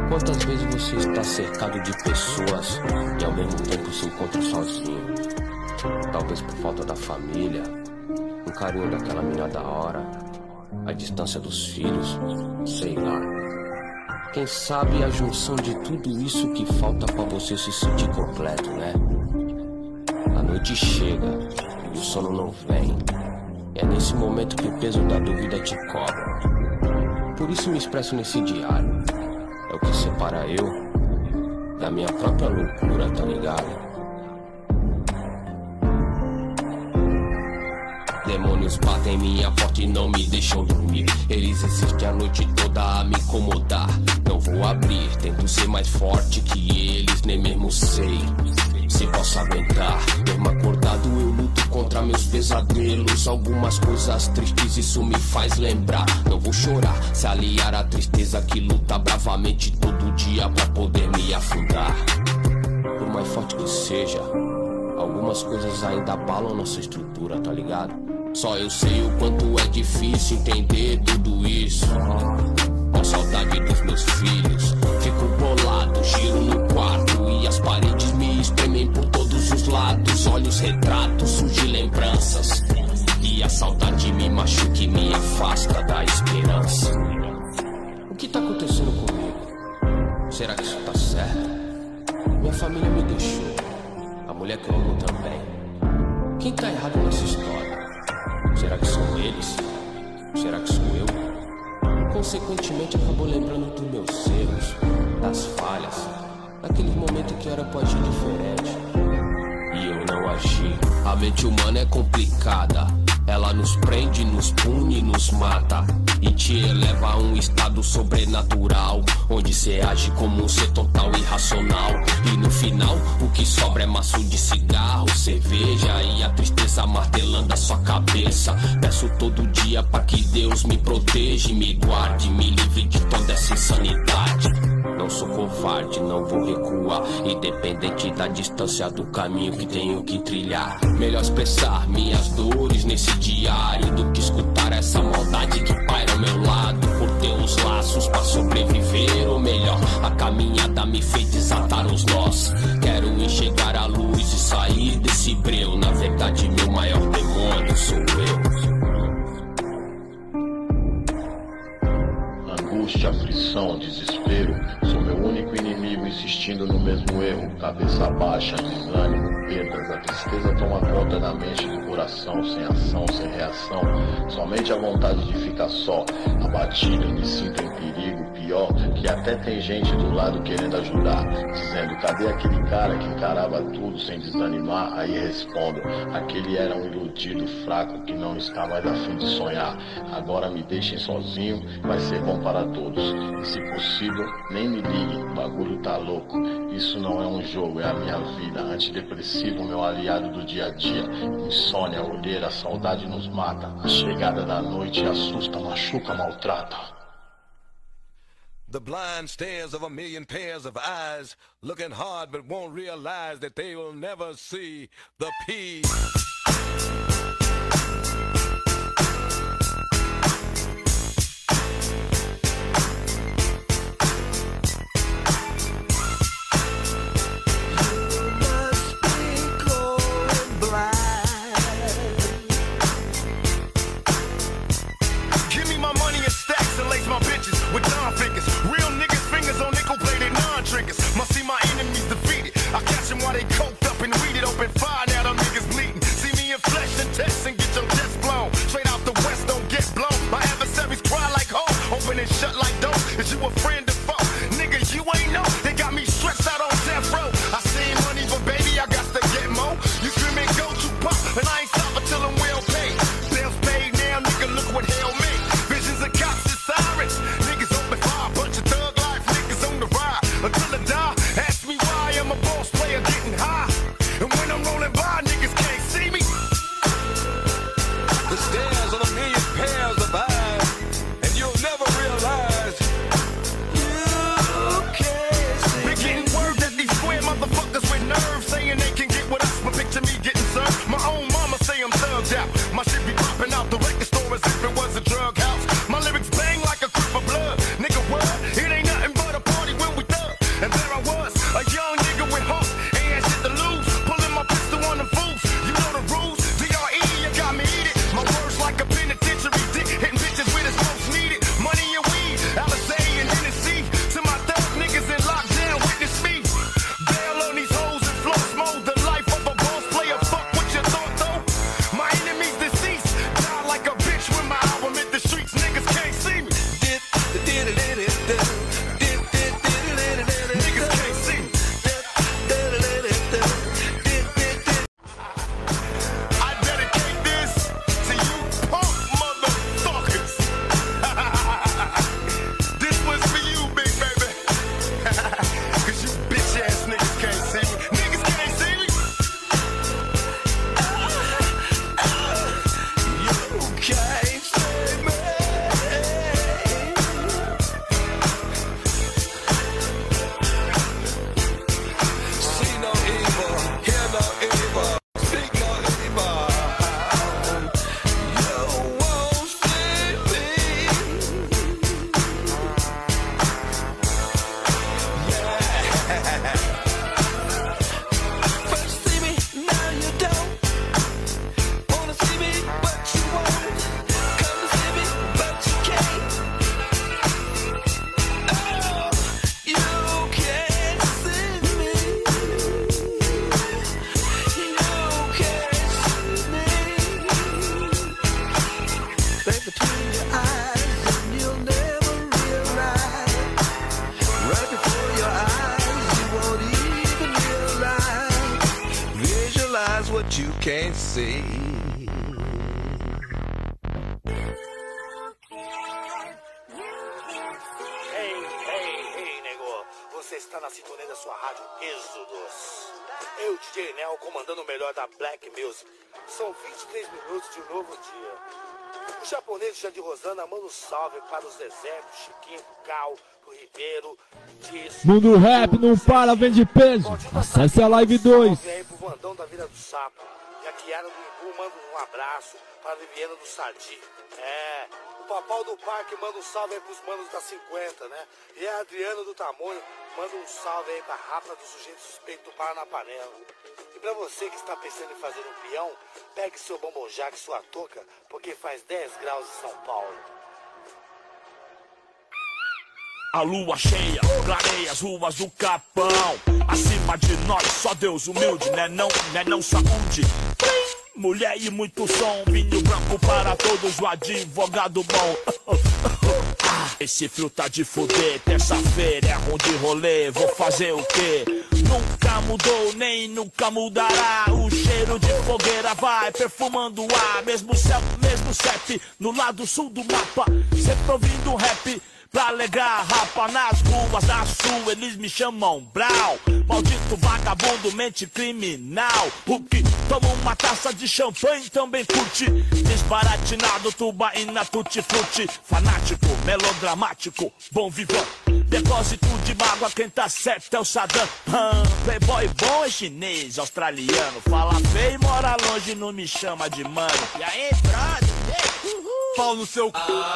Quantas vezes você está cercado de pessoas e ao mesmo tempo se encontra sozinho? Talvez por falta da família, um carinho daquela mina da hora, A distância dos filhos, sei lá. Quem sabe a junção de tudo isso que falta para você se sentir completo, né? A noite chega e o sono não vem. É nesse momento que o peso da dúvida te cobra. Por isso me expresso nesse diário. É o que separa eu da minha própria loucura, tá ligado? Demônios batem minha porta e não me deixam dormir. Eles existem a noite toda a me incomodar. Não vou abrir, tento ser mais forte que eles, nem mesmo sei. Se posso aguentar, mesmo acordado eu luto contra meus pesadelos. Algumas coisas tristes isso me faz lembrar. Não vou chorar, se aliar à tristeza que luta bravamente todo dia pra poder me afundar. Por mais forte que seja, algumas coisas ainda abalam nossa estrutura, tá ligado? Só eu sei o quanto é difícil entender tudo isso. Com saudade dos meus filhos, fico bolado, giro no quarto e as paredes me espremem por todos os lados. Olhos retratos, surgem lembranças. E a saudade me machuca e me afasta da esperança. O que tá acontecendo comigo? Será que isso tá certo? Minha família me deixou, a mulher que eu amo também. Quem tá errado nessa história? Será que são eles? Será que sou eu? Consequentemente, acabou lembrando dos meus erros, das falhas, daquele momento que era pra agir diferente. E eu não agi. A mente humana é complicada. Ela nos prende, nos pune, nos mata e te eleva a um estado sobrenatural, onde cê age como um ser total irracional. E no final, o que sobra é maço de cigarro, cerveja e a tristeza martelando a sua cabeça. Peço todo dia para que Deus me proteja e me guarde, me livre de toda essa insanidade. Não sou covarde, não vou recuar. Independente da distância do caminho que tenho que trilhar. Melhor expressar minhas dores nesse diário do que escutar essa maldade que paira ao meu lado. Os laços pra sobreviver, ou melhor, a caminhada me fez desatar os nós. Quero enxergar a luz e sair desse breu. Na verdade, meu maior demônio sou eu. angústia, aflição, desespero. Insistindo no mesmo erro. Cabeça baixa, desânimo, perdas. A tristeza toma conta da mente e do coração, sem ação, sem reação. Somente a vontade de ficar só, abatido, me sinto em perigo. Pior, que até tem gente do lado querendo ajudar, dizendo: cadê aquele cara que encarava tudo sem desanimar? Aí respondo: aquele era um iludido, fraco, que não está mais afim de sonhar. Agora me deixem sozinho, vai ser bom para todos. E se possível, nem me liguem, o bagulho tá louco. Isso não é um jogo, é a minha vida. Antidepressivo, meu aliado do dia a dia. Insônia, olheira, saudade nos mata. A chegada da noite assusta, machuca, maltrata. The blind stares of a million pairs of eyes, looking hard but won't realize that they will never see the peace. Up and weeded. Open fire now, them niggas bleeding. See me in flesh and text and get your chest blown. Straight out the west, don't get blown. My adversaries cry like hoes. Open and shut like doors. Is you a friend Eu, DJ Nel, comandando o melhor da Black Music. São 23 minutos de um novo dia. O japonês Jandir Rosana manda um salve para o Zezé, pro Chiquinho, pro Cal, pro Ribeiro, Disso. Mundo Rap não para, vende peso. Acesse a live 2. Salve aí pro Vandão da Vila do Sapo. E a Kiara do Imbu manda um abraço para a Viviana do Sadi. É, o Papau do Parque manda um salve aí pros manos da 50, né? E a Adriana do Tamonho manda um salve aí pra Rapa do Sujeito Suspeito do Paranapanela. E pra você que está pensando em fazer um peão, pegue seu bombonjac e sua touca, porque faz 10 graus em São Paulo. A lua cheia clareia as ruas do Capão. Acima de nós, só Deus humilde, né não, né não saúde. Mulher e muito som, vinho branco para todos, o advogado bom. *laughs* Esse frio tá de fuder, terça-feira é ruim de rolê, vou fazer o quê? Nunca mudou, nem nunca mudará. O cheiro de fogueira vai perfumando o ar. Mesmo céu, mesmo CEP, no lado sul do mapa. Sempre ouvindo rap. Pra alegrar rapa nas ruas da sul, eles me chamam Brau. Maldito vagabundo, mente criminal. O que toma uma taça de champanhe também curte. Desbaratinado, tubaína, tutti-frutti. Fanático, melodramático, bom vivão. Depósito de mágoa, quem tá certo é o Saddam. Hum, playboy bom é chinês, australiano. Fala feio mora longe, não me chama de mano. E aí, brother? Pau no seu c...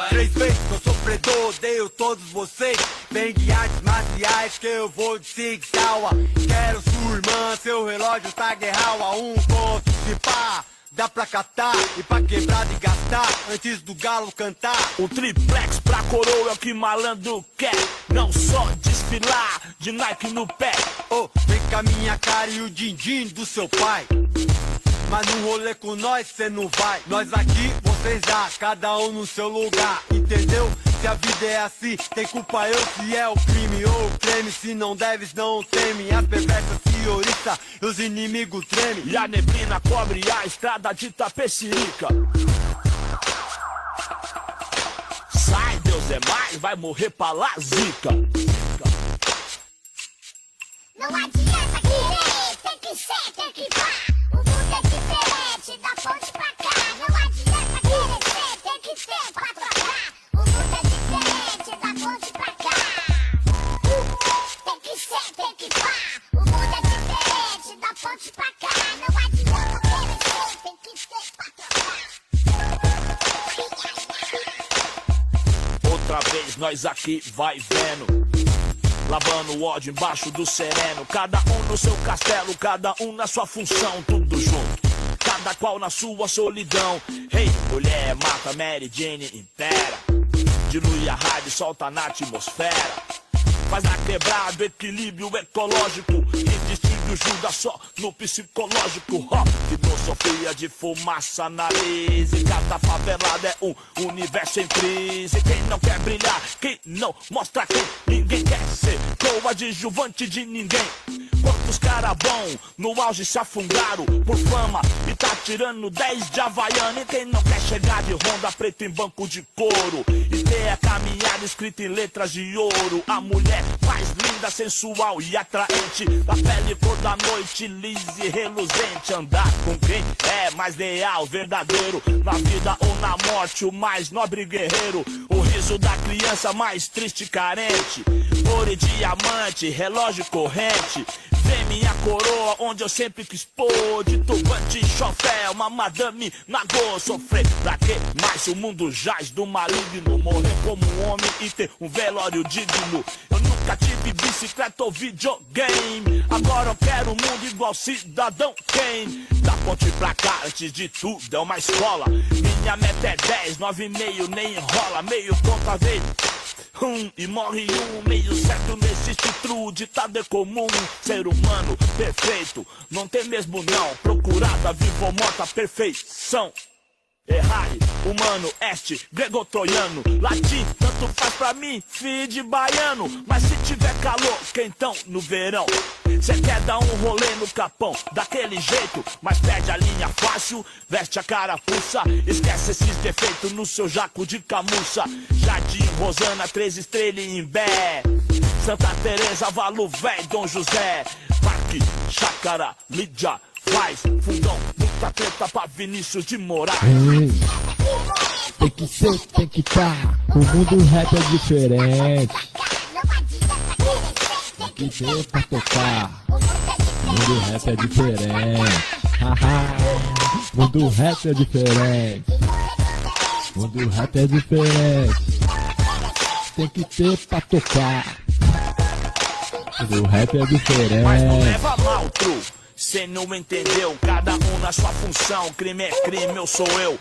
Três vezes eu sou predor, odeio todos vocês Vem de artes marciais que eu vou de Sig Sauer Quero sua irmã, seu relógio tá guerral a um ponto de pá Dá pra catar e pra quebrar e gastar antes do galo cantar. Um triplex pra coroa é o que malandro quer. Não só desfilar de Nike no pé. Oh, vem com a minha cara e o din-din do seu pai. Mas no rolê com nós cê não vai. Nós aqui, vocês lá, cada um no seu lugar. Entendeu? Se a vida é assim, tem culpa eu se é o crime ou o creme. Se não deves, não teme. As perversas se e os inimigos tremem. E a neblina cobre a estrada de Tapecirica. Sai, Deus é mais, vai morrer pra lá, zica. Não adianta querer, tem que ser, tem que vá. Outra vez nós aqui vai vendo. Lavando o ódio embaixo do sereno. Cada um no seu castelo, cada um na sua função, tudo junto. Cada qual na sua solidão. Hey, mulher, mata Mary Jane impera. Dilui a rádio, solta na atmosfera. Faz na quebrada equilíbrio ecológico. E distribui julga só no psicológico. Ó, filosofia de fumaça na lise. Cada favelada é um universo em crise. Quem não quer brilhar, quem não mostra quem quer ser. Coadjuvante de ninguém. Quantos cara bom no auge se afundaram por fama e tá tirando 10 de Havaiana. E quem não quer chegar de Honda preto em banco de couro e ter a caminhada escrita em letras de ouro. A mulher mais linda, sensual e atraente, da pele cor da noite, lisa e reluzente. Andar com quem é mais leal, verdadeiro, na vida ou na morte, o mais nobre guerreiro. O riso da criança mais triste e carente, ouro e diamante, relógio corrente. Vem minha coroa, onde eu sempre quis pôr De turbante e chofé, uma madame nagô Sofrer pra quê? Mas o mundo jaz do maligno Morrer como um homem e ter um velório digno Eu nunca tive bicicleta ou videogame Agora eu quero um mundo igual cidadão Kane Da ponte pra cá, antes de tudo é uma escola Minha meta é 10, 9,5 nem enrola Meio conta vez um e morre um, meio certo existe true, ditado é comum. Ser humano perfeito, não tem mesmo não. Procurada, vivo ou morta, perfeição. Errare, humano, este, grego-troiano, latim, tanto tanto faz pra mim, filho de baiano. Mas se tiver calor, quentão no verão. Cê quer dar um rolê no capão, daquele jeito, mas perde a linha fácil, veste a carapuça, esquece esses defeitos no seu jaco de camuça. Jardim, Rosana, três estrelas em Bé. Santa Teresa, Valo Véi, Dom José. Parque, Chácara, Lídia, Faz, Fundão, muita treta pra Vinícius de Moraes. Ei, Tem que ser, tem que tá. O mundo rap é diferente. Tem que ter pra tocar. O mundo rap é diferente. O mundo rap é diferente. O mundo rap é diferente. Tem que ter pra tocar. O mundo rap é Mas não diferente. leva mal, tru. Cê não entendeu, cada um na sua função. Crime é crime, eu sou eu.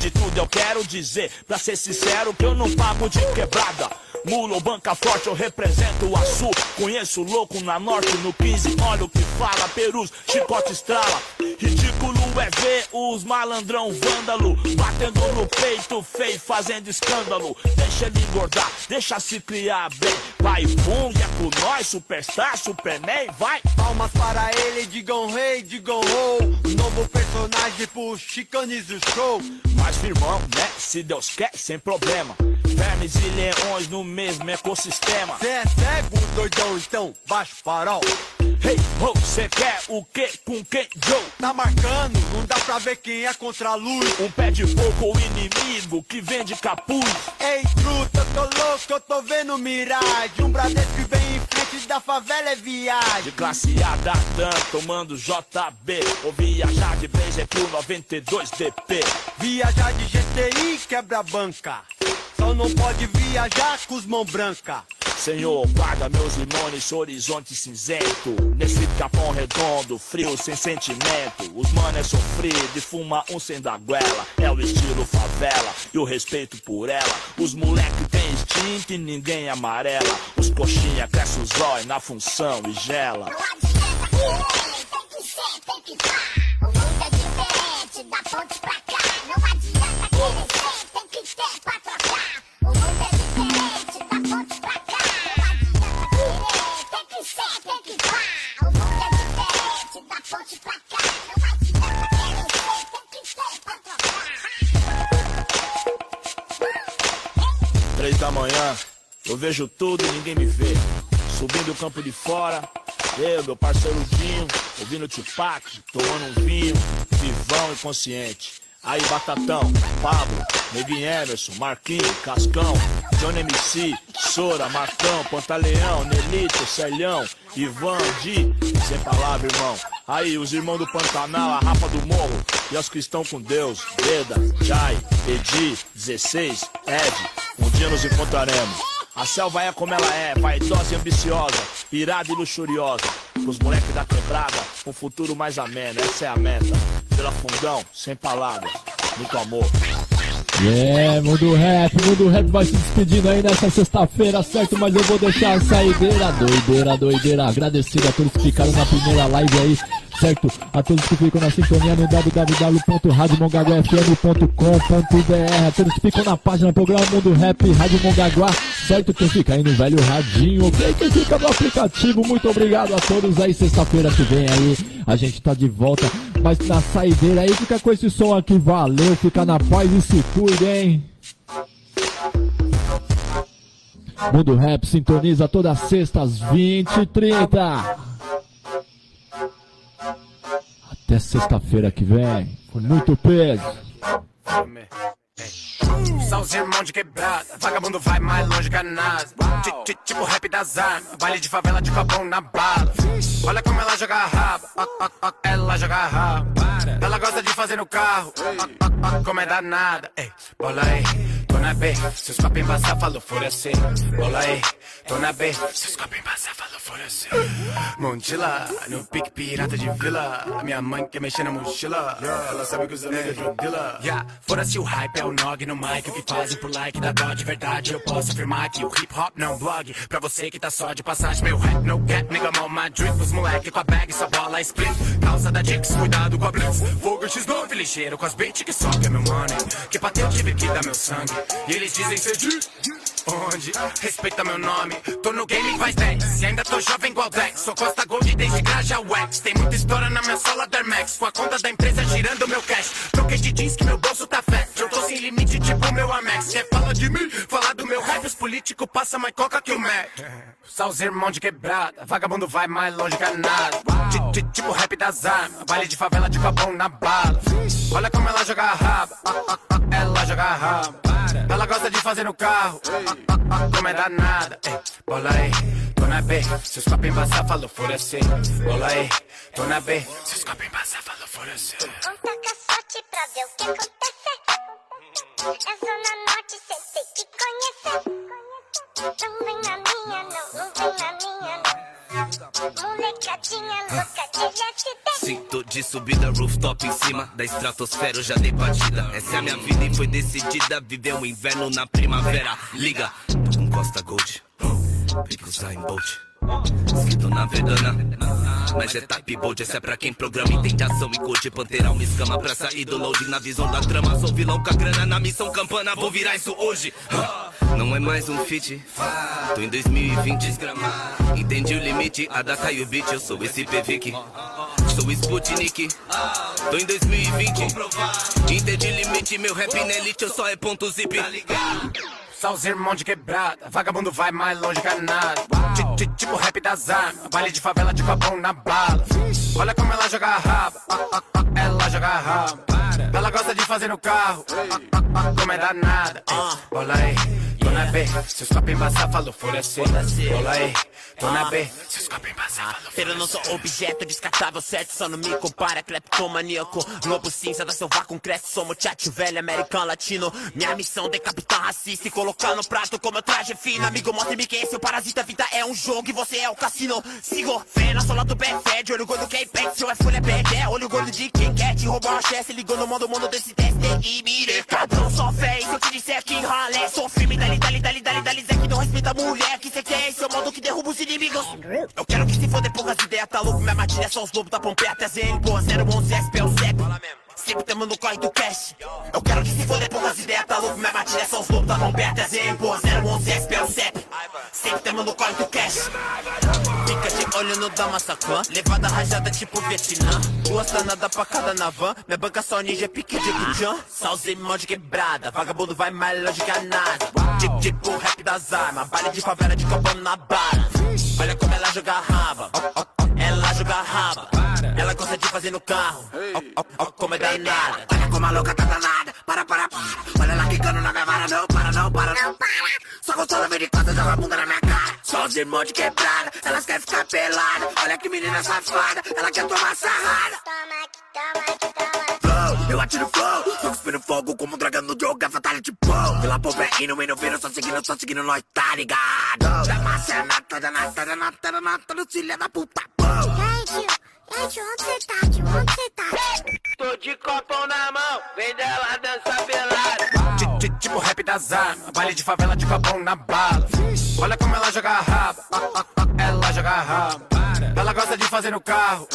De tudo, eu quero dizer, pra ser sincero, que eu não pago de quebrada. Mulo ou banca forte, eu represento o Açu. Conheço louco na norte, no 15. Olha o que fala, perus, chicote estrala. Ridículo é ver os malandrão vândalo. Batendo no peito feio, fazendo escândalo. Deixa ele engordar, deixa se criar bem. Vai, bum, é com nós, superstar, superman, vai. Palmas para ele, digam rei, digam ho. Novo personagem pro Chicanes do show. Mas firmão, né? Se Deus quer, sem problema. Vermes e leões no mesmo ecossistema. Cê é cego, doidão, então baixa o farol. Hey, ho, cê quer o que com quem, Joe? Tá marcando, não dá pra ver quem é contra a luz. Um pé de fogo ou inimigo que vende capuz. Ei, truta, eu tô louco, eu tô vendo miragem. Um Bradesco que vem frente da favela é viagem. De classe A da Dan, tomando JB. Ou viajar de Blazer pro 92 DP. Viajar de GTI quebra a banca. Só não pode viajar com os mão branca. Senhor, guarda meus limões nesse horizonte cinzento. Nesse capão redondo, frio sem sentimento. Os mano é sofrido e fuma um sem da goela. É o estilo favela e o respeito por ela. Os moleque tem instinto e ninguém amarela. Os coxinha cresce os olhos na função e gela. Manhã, eu vejo tudo e ninguém me vê. Subindo o campo de fora, eu, meu parceiro Dinho, ouvindo Tupac, tomando um vinho, vivão e consciente. Aí Batatão, Pablo, Neguinho Emerson, Marquinhos, Cascão, Johnny MC, Sora, Marcão, Pantaleão, Nelito, Celhão, Ivan, Di, sem palavra, irmão. Aí os irmãos do Pantanal, a Rapa do Morro, e os que estão com Deus, Veda, Jai, Edi, 16, Ed, dia nos encontraremos. A selva é como ela é, vaidosa e ambiciosa, irada e luxuriosa. Pros moleques da quebrada, um futuro mais ameno, essa é a meta. Pela fundão, sem palavras, muito amor. Yeah, mundo rap, mundo rap vai se despedindo aí nessa sexta-feira, certo? Mas eu vou deixar a saideira, doideira, doideira. Agradecido a todos que ficaram na primeira live aí, certo? A todos que ficam na sintonia no www.radiomongaguafm.com.br. A todos que ficam na página programa Mundo Rap, Rádio Mongaguá, certo? Quem fica aí no velho radinho, ok? Quem fica no aplicativo, muito obrigado a todos aí. Sexta-feira que vem aí, a gente tá de volta. Mas na saideira aí, fica com esse som aqui, valeu, fica na paz e se cuide, hein? Mundo Rap sintoniza todas as sextas, 20 Até sexta-feira que vem, com muito peso. São os irmãos de quebrada, vagabundo vai mais longe que a NASA. Ti- ti- Tipo rap das armas, baile de favela de copão na bala. Olha como ela joga raba, ela joga raba. Ela gosta de fazer no carro, como é danada. Ei, bola aí, na B, seus copos embaçar, falou furecer. Bola aí, tô na B, seus copos embaçar, falou furecer. Montila, no pique pirata de vila. Minha mãe quer mexer na mochila, ela sabe que os amigos é dealer. Yeah, Fora-se o hype, é o nog no mic, o que fazem por like da dó de verdade. Eu posso afirmar que o hip hop não blog. Pra você que tá só de passagem, meu rap no cap, nigga, on my drip. Os moleque com a bag, só bola split. Causa calçada Dix, cuidado com a Blitz. Fogo X9, ligeiro com as bait que sobe meu money. Que pra eu tive que dar meu sangue. E eles dizem ser de onde? Respeita meu nome. Tô no game faz 10. E ainda tô jovem igual Dex. Sou Costa Gold desde Graja Wax. Tem muita história na minha sola da Max. Com a conta da empresa girando meu cash. Troquei de jeans que meu bolso tá fat. Eu tô sem limite tipo meu Amex. Quer falar de mim? Falar do meu rap. Os políticos passam mais coca que o Mac. Só os irmãos de quebrada. Vagabundo vai mais longe que nada. Ti- ti- Tipo rap das armas. Baile de favela de copão na bala. Olha como ela joga a raba. Ela joga a raba. Ela gosta de fazer no carro. Como é danada. Bola aí, tô na B. Seus copos embaçar, falou fura-se. Bola aí, tô na B. Seus copos embaçar, falou fura-se. Conta caçote pra ver o que acontece. É zona norte, cê tem que conhecer. Não vem na minha, não, não vem na minha, não. Molecadinha louca LSD. Sinto de subida, rooftop em cima da estratosfera, eu já dei partida. Essa é a minha vida e foi decidida. Viver o inverno na primavera. Liga, tô com Costa Gold, pico Usain Bolt. Escrito na verdana, mas é type bold. Essa é pra quem programa, entende ação e code. Pantera, uma escama pra sair do load. Na visão da trama, sou vilão com a grana na missão campana. Vou virar isso hoje. Não é mais um feat, tô em 2020. Entendi o limite, a data e o beat. Eu sou esse PVK. Sou Sputnik, tô em 2020. Entendi o limite, meu rap na elite. Eu só é ponto zip. Só os irmãos de quebrada. Vagabundo vai mais longe que nada. Ti- ti- Tipo rap das armas. Baile de favela de copão na bala. Olha como ela joga raba. Ah, ah, ah, Ela joga a raba. Ela gosta de fazer no carro. Ah, ah, ah, Como é danada. Bola aí, tô na B. Seus copos embaçar, falou fura-se. Bola aí, tô na B. Seus copos embaçar, falou Eu não sou objeto descartável, certo? Só não me compara, cleptomaníaco. Lobo cinza da seu vácuo cresce, somos tchatcho velho, americano, latino. Minha missão decapitar racista e colocar no prato como eu traje fino. Amigo, mostre-me que esse é o parasita, vida é um jogo e você é o cassino. Sigo, fé na sola do pé, fede, olho gordo que é ipex, seu é folha pede, é olho gordo de quem quer te roubar a chefe, ligou no mundo, mundo desse teste e mire. Cadrão só fé, e se eu te disser que ralé, sou firme, dali, dali, dali, dali, dali, Zé que não respeita a mulher, que cê quer esse é o modo que derruba os inimigos. Eu quero que se foda poucas ideias, tá louco, minha matilha é só os lobos da Pompeia, até ZN, pô, 011 SP é o CEP. Sempre tamo no corre do cash. Eu quero que se foda poucas ideias, tá louco, minha matilha é só os lobos da Pompeia, até ZN, pô, 011 SP é o CEP. Sempre tamo no corre do cash. Fica de olho no Damassacan, levada rajada tipo Vietnã. Duas danadas pra cada na van, minha banca só ninja pique de. Só os irmãos de quebrada, vagabundo vai mais longe que a nada. Tipo, tipo rap das armas, baile de favela de copão na bala. Olha como ela joga raba, ó, ó, ó, ela joga a raba. Ela gosta de fazer no carro, ó, como é danada. Olha como a louca tá danada, para, para, para. Olha ela quicando na minha vara, não para, não para, não para. Só gostosa vem de costa, joga a bunda na minha cara. Só os irmãos de quebrada, elas querem ficar pelada. Olha que menina safada, ela quer tomar sarrada. Flow, eu atiro flow, tô cuspindo fogo como um dragão no jogo, é fatality bow. Pela pobre e no meio vira, só seguindo, só seguindo, nós tá ligado. Da massa é nata, da nata, da nata, da nata, do filha da puta. Ei, tio, onde você tá, tio? Onde você tá? Tô de copão na mão, vem dela dançar pelada. Ti- ti- Tipo rap das armas, baile de favela de copão na bala. Olha como ela joga a raba, ah, ah, ah, ela joga a raba. Ela gosta de fazer no carro,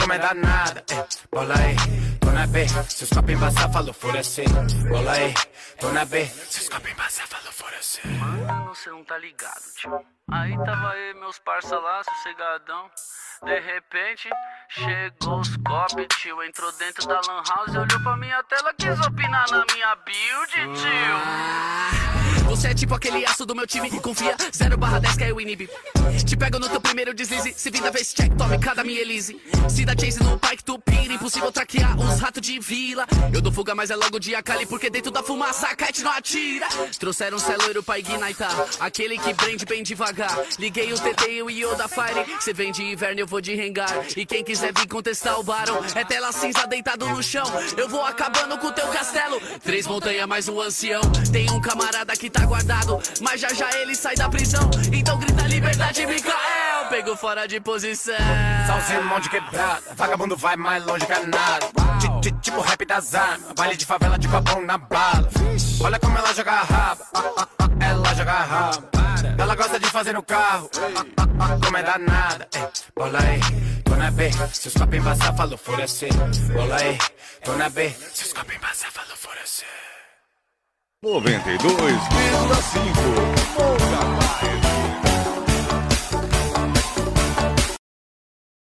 como é danada. Ei, Bola aí, tô na B, seus copos embaçar, falou fura-se. Bola aí, tô na B, seus copos embaçar, falou fura-se. Mano, você não tá ligado, tio. Aí tava aí meus parça lá, sossegadão. De repente, chegou os copos, tio. Entrou dentro da lan house e olhou pra minha tela, quis opinar na minha build, tio. Você é tipo aquele aço do meu time, confia, 0 barra 10 que é o inibe. Te pego no teu primeiro deslize, se vir da vez check, tome cada minha Elise. Se dá chase no Pike, tu pira, impossível traquear os ratos de vila. Eu dou fuga, mas é logo de Akali, porque dentro da fumaça a kite não atira. Trouxeram um celoiro pra ignaitar, aquele que prende bem devagar. Liguei o TT e o Io da Fire, cê vem de inverno, eu vou de rengar. E quem quiser vir contestar o Barão, é tela cinza deitado no chão. Eu vou acabando com teu castelo. Três montanhas mais um ancião. Tem um camarada que tá guardado, mas já já ele sai da prisão. Então grita liberdade, Mikael. Pegou fora de posição. Os irmãos de quebrada, vagabundo vai mais longe que nada. Ti- ti- Tipo rap das armas, baile de favela de copão na bala. Olha como ela joga raba, ela joga raba. Ela gosta de fazer no carro, como é danada. Bola aí, tô na B, seus copos embaçar, falou furecer. Bola aí, tô na B, seus copos embaçar, falou furecer. 92,5 Monga Bairro.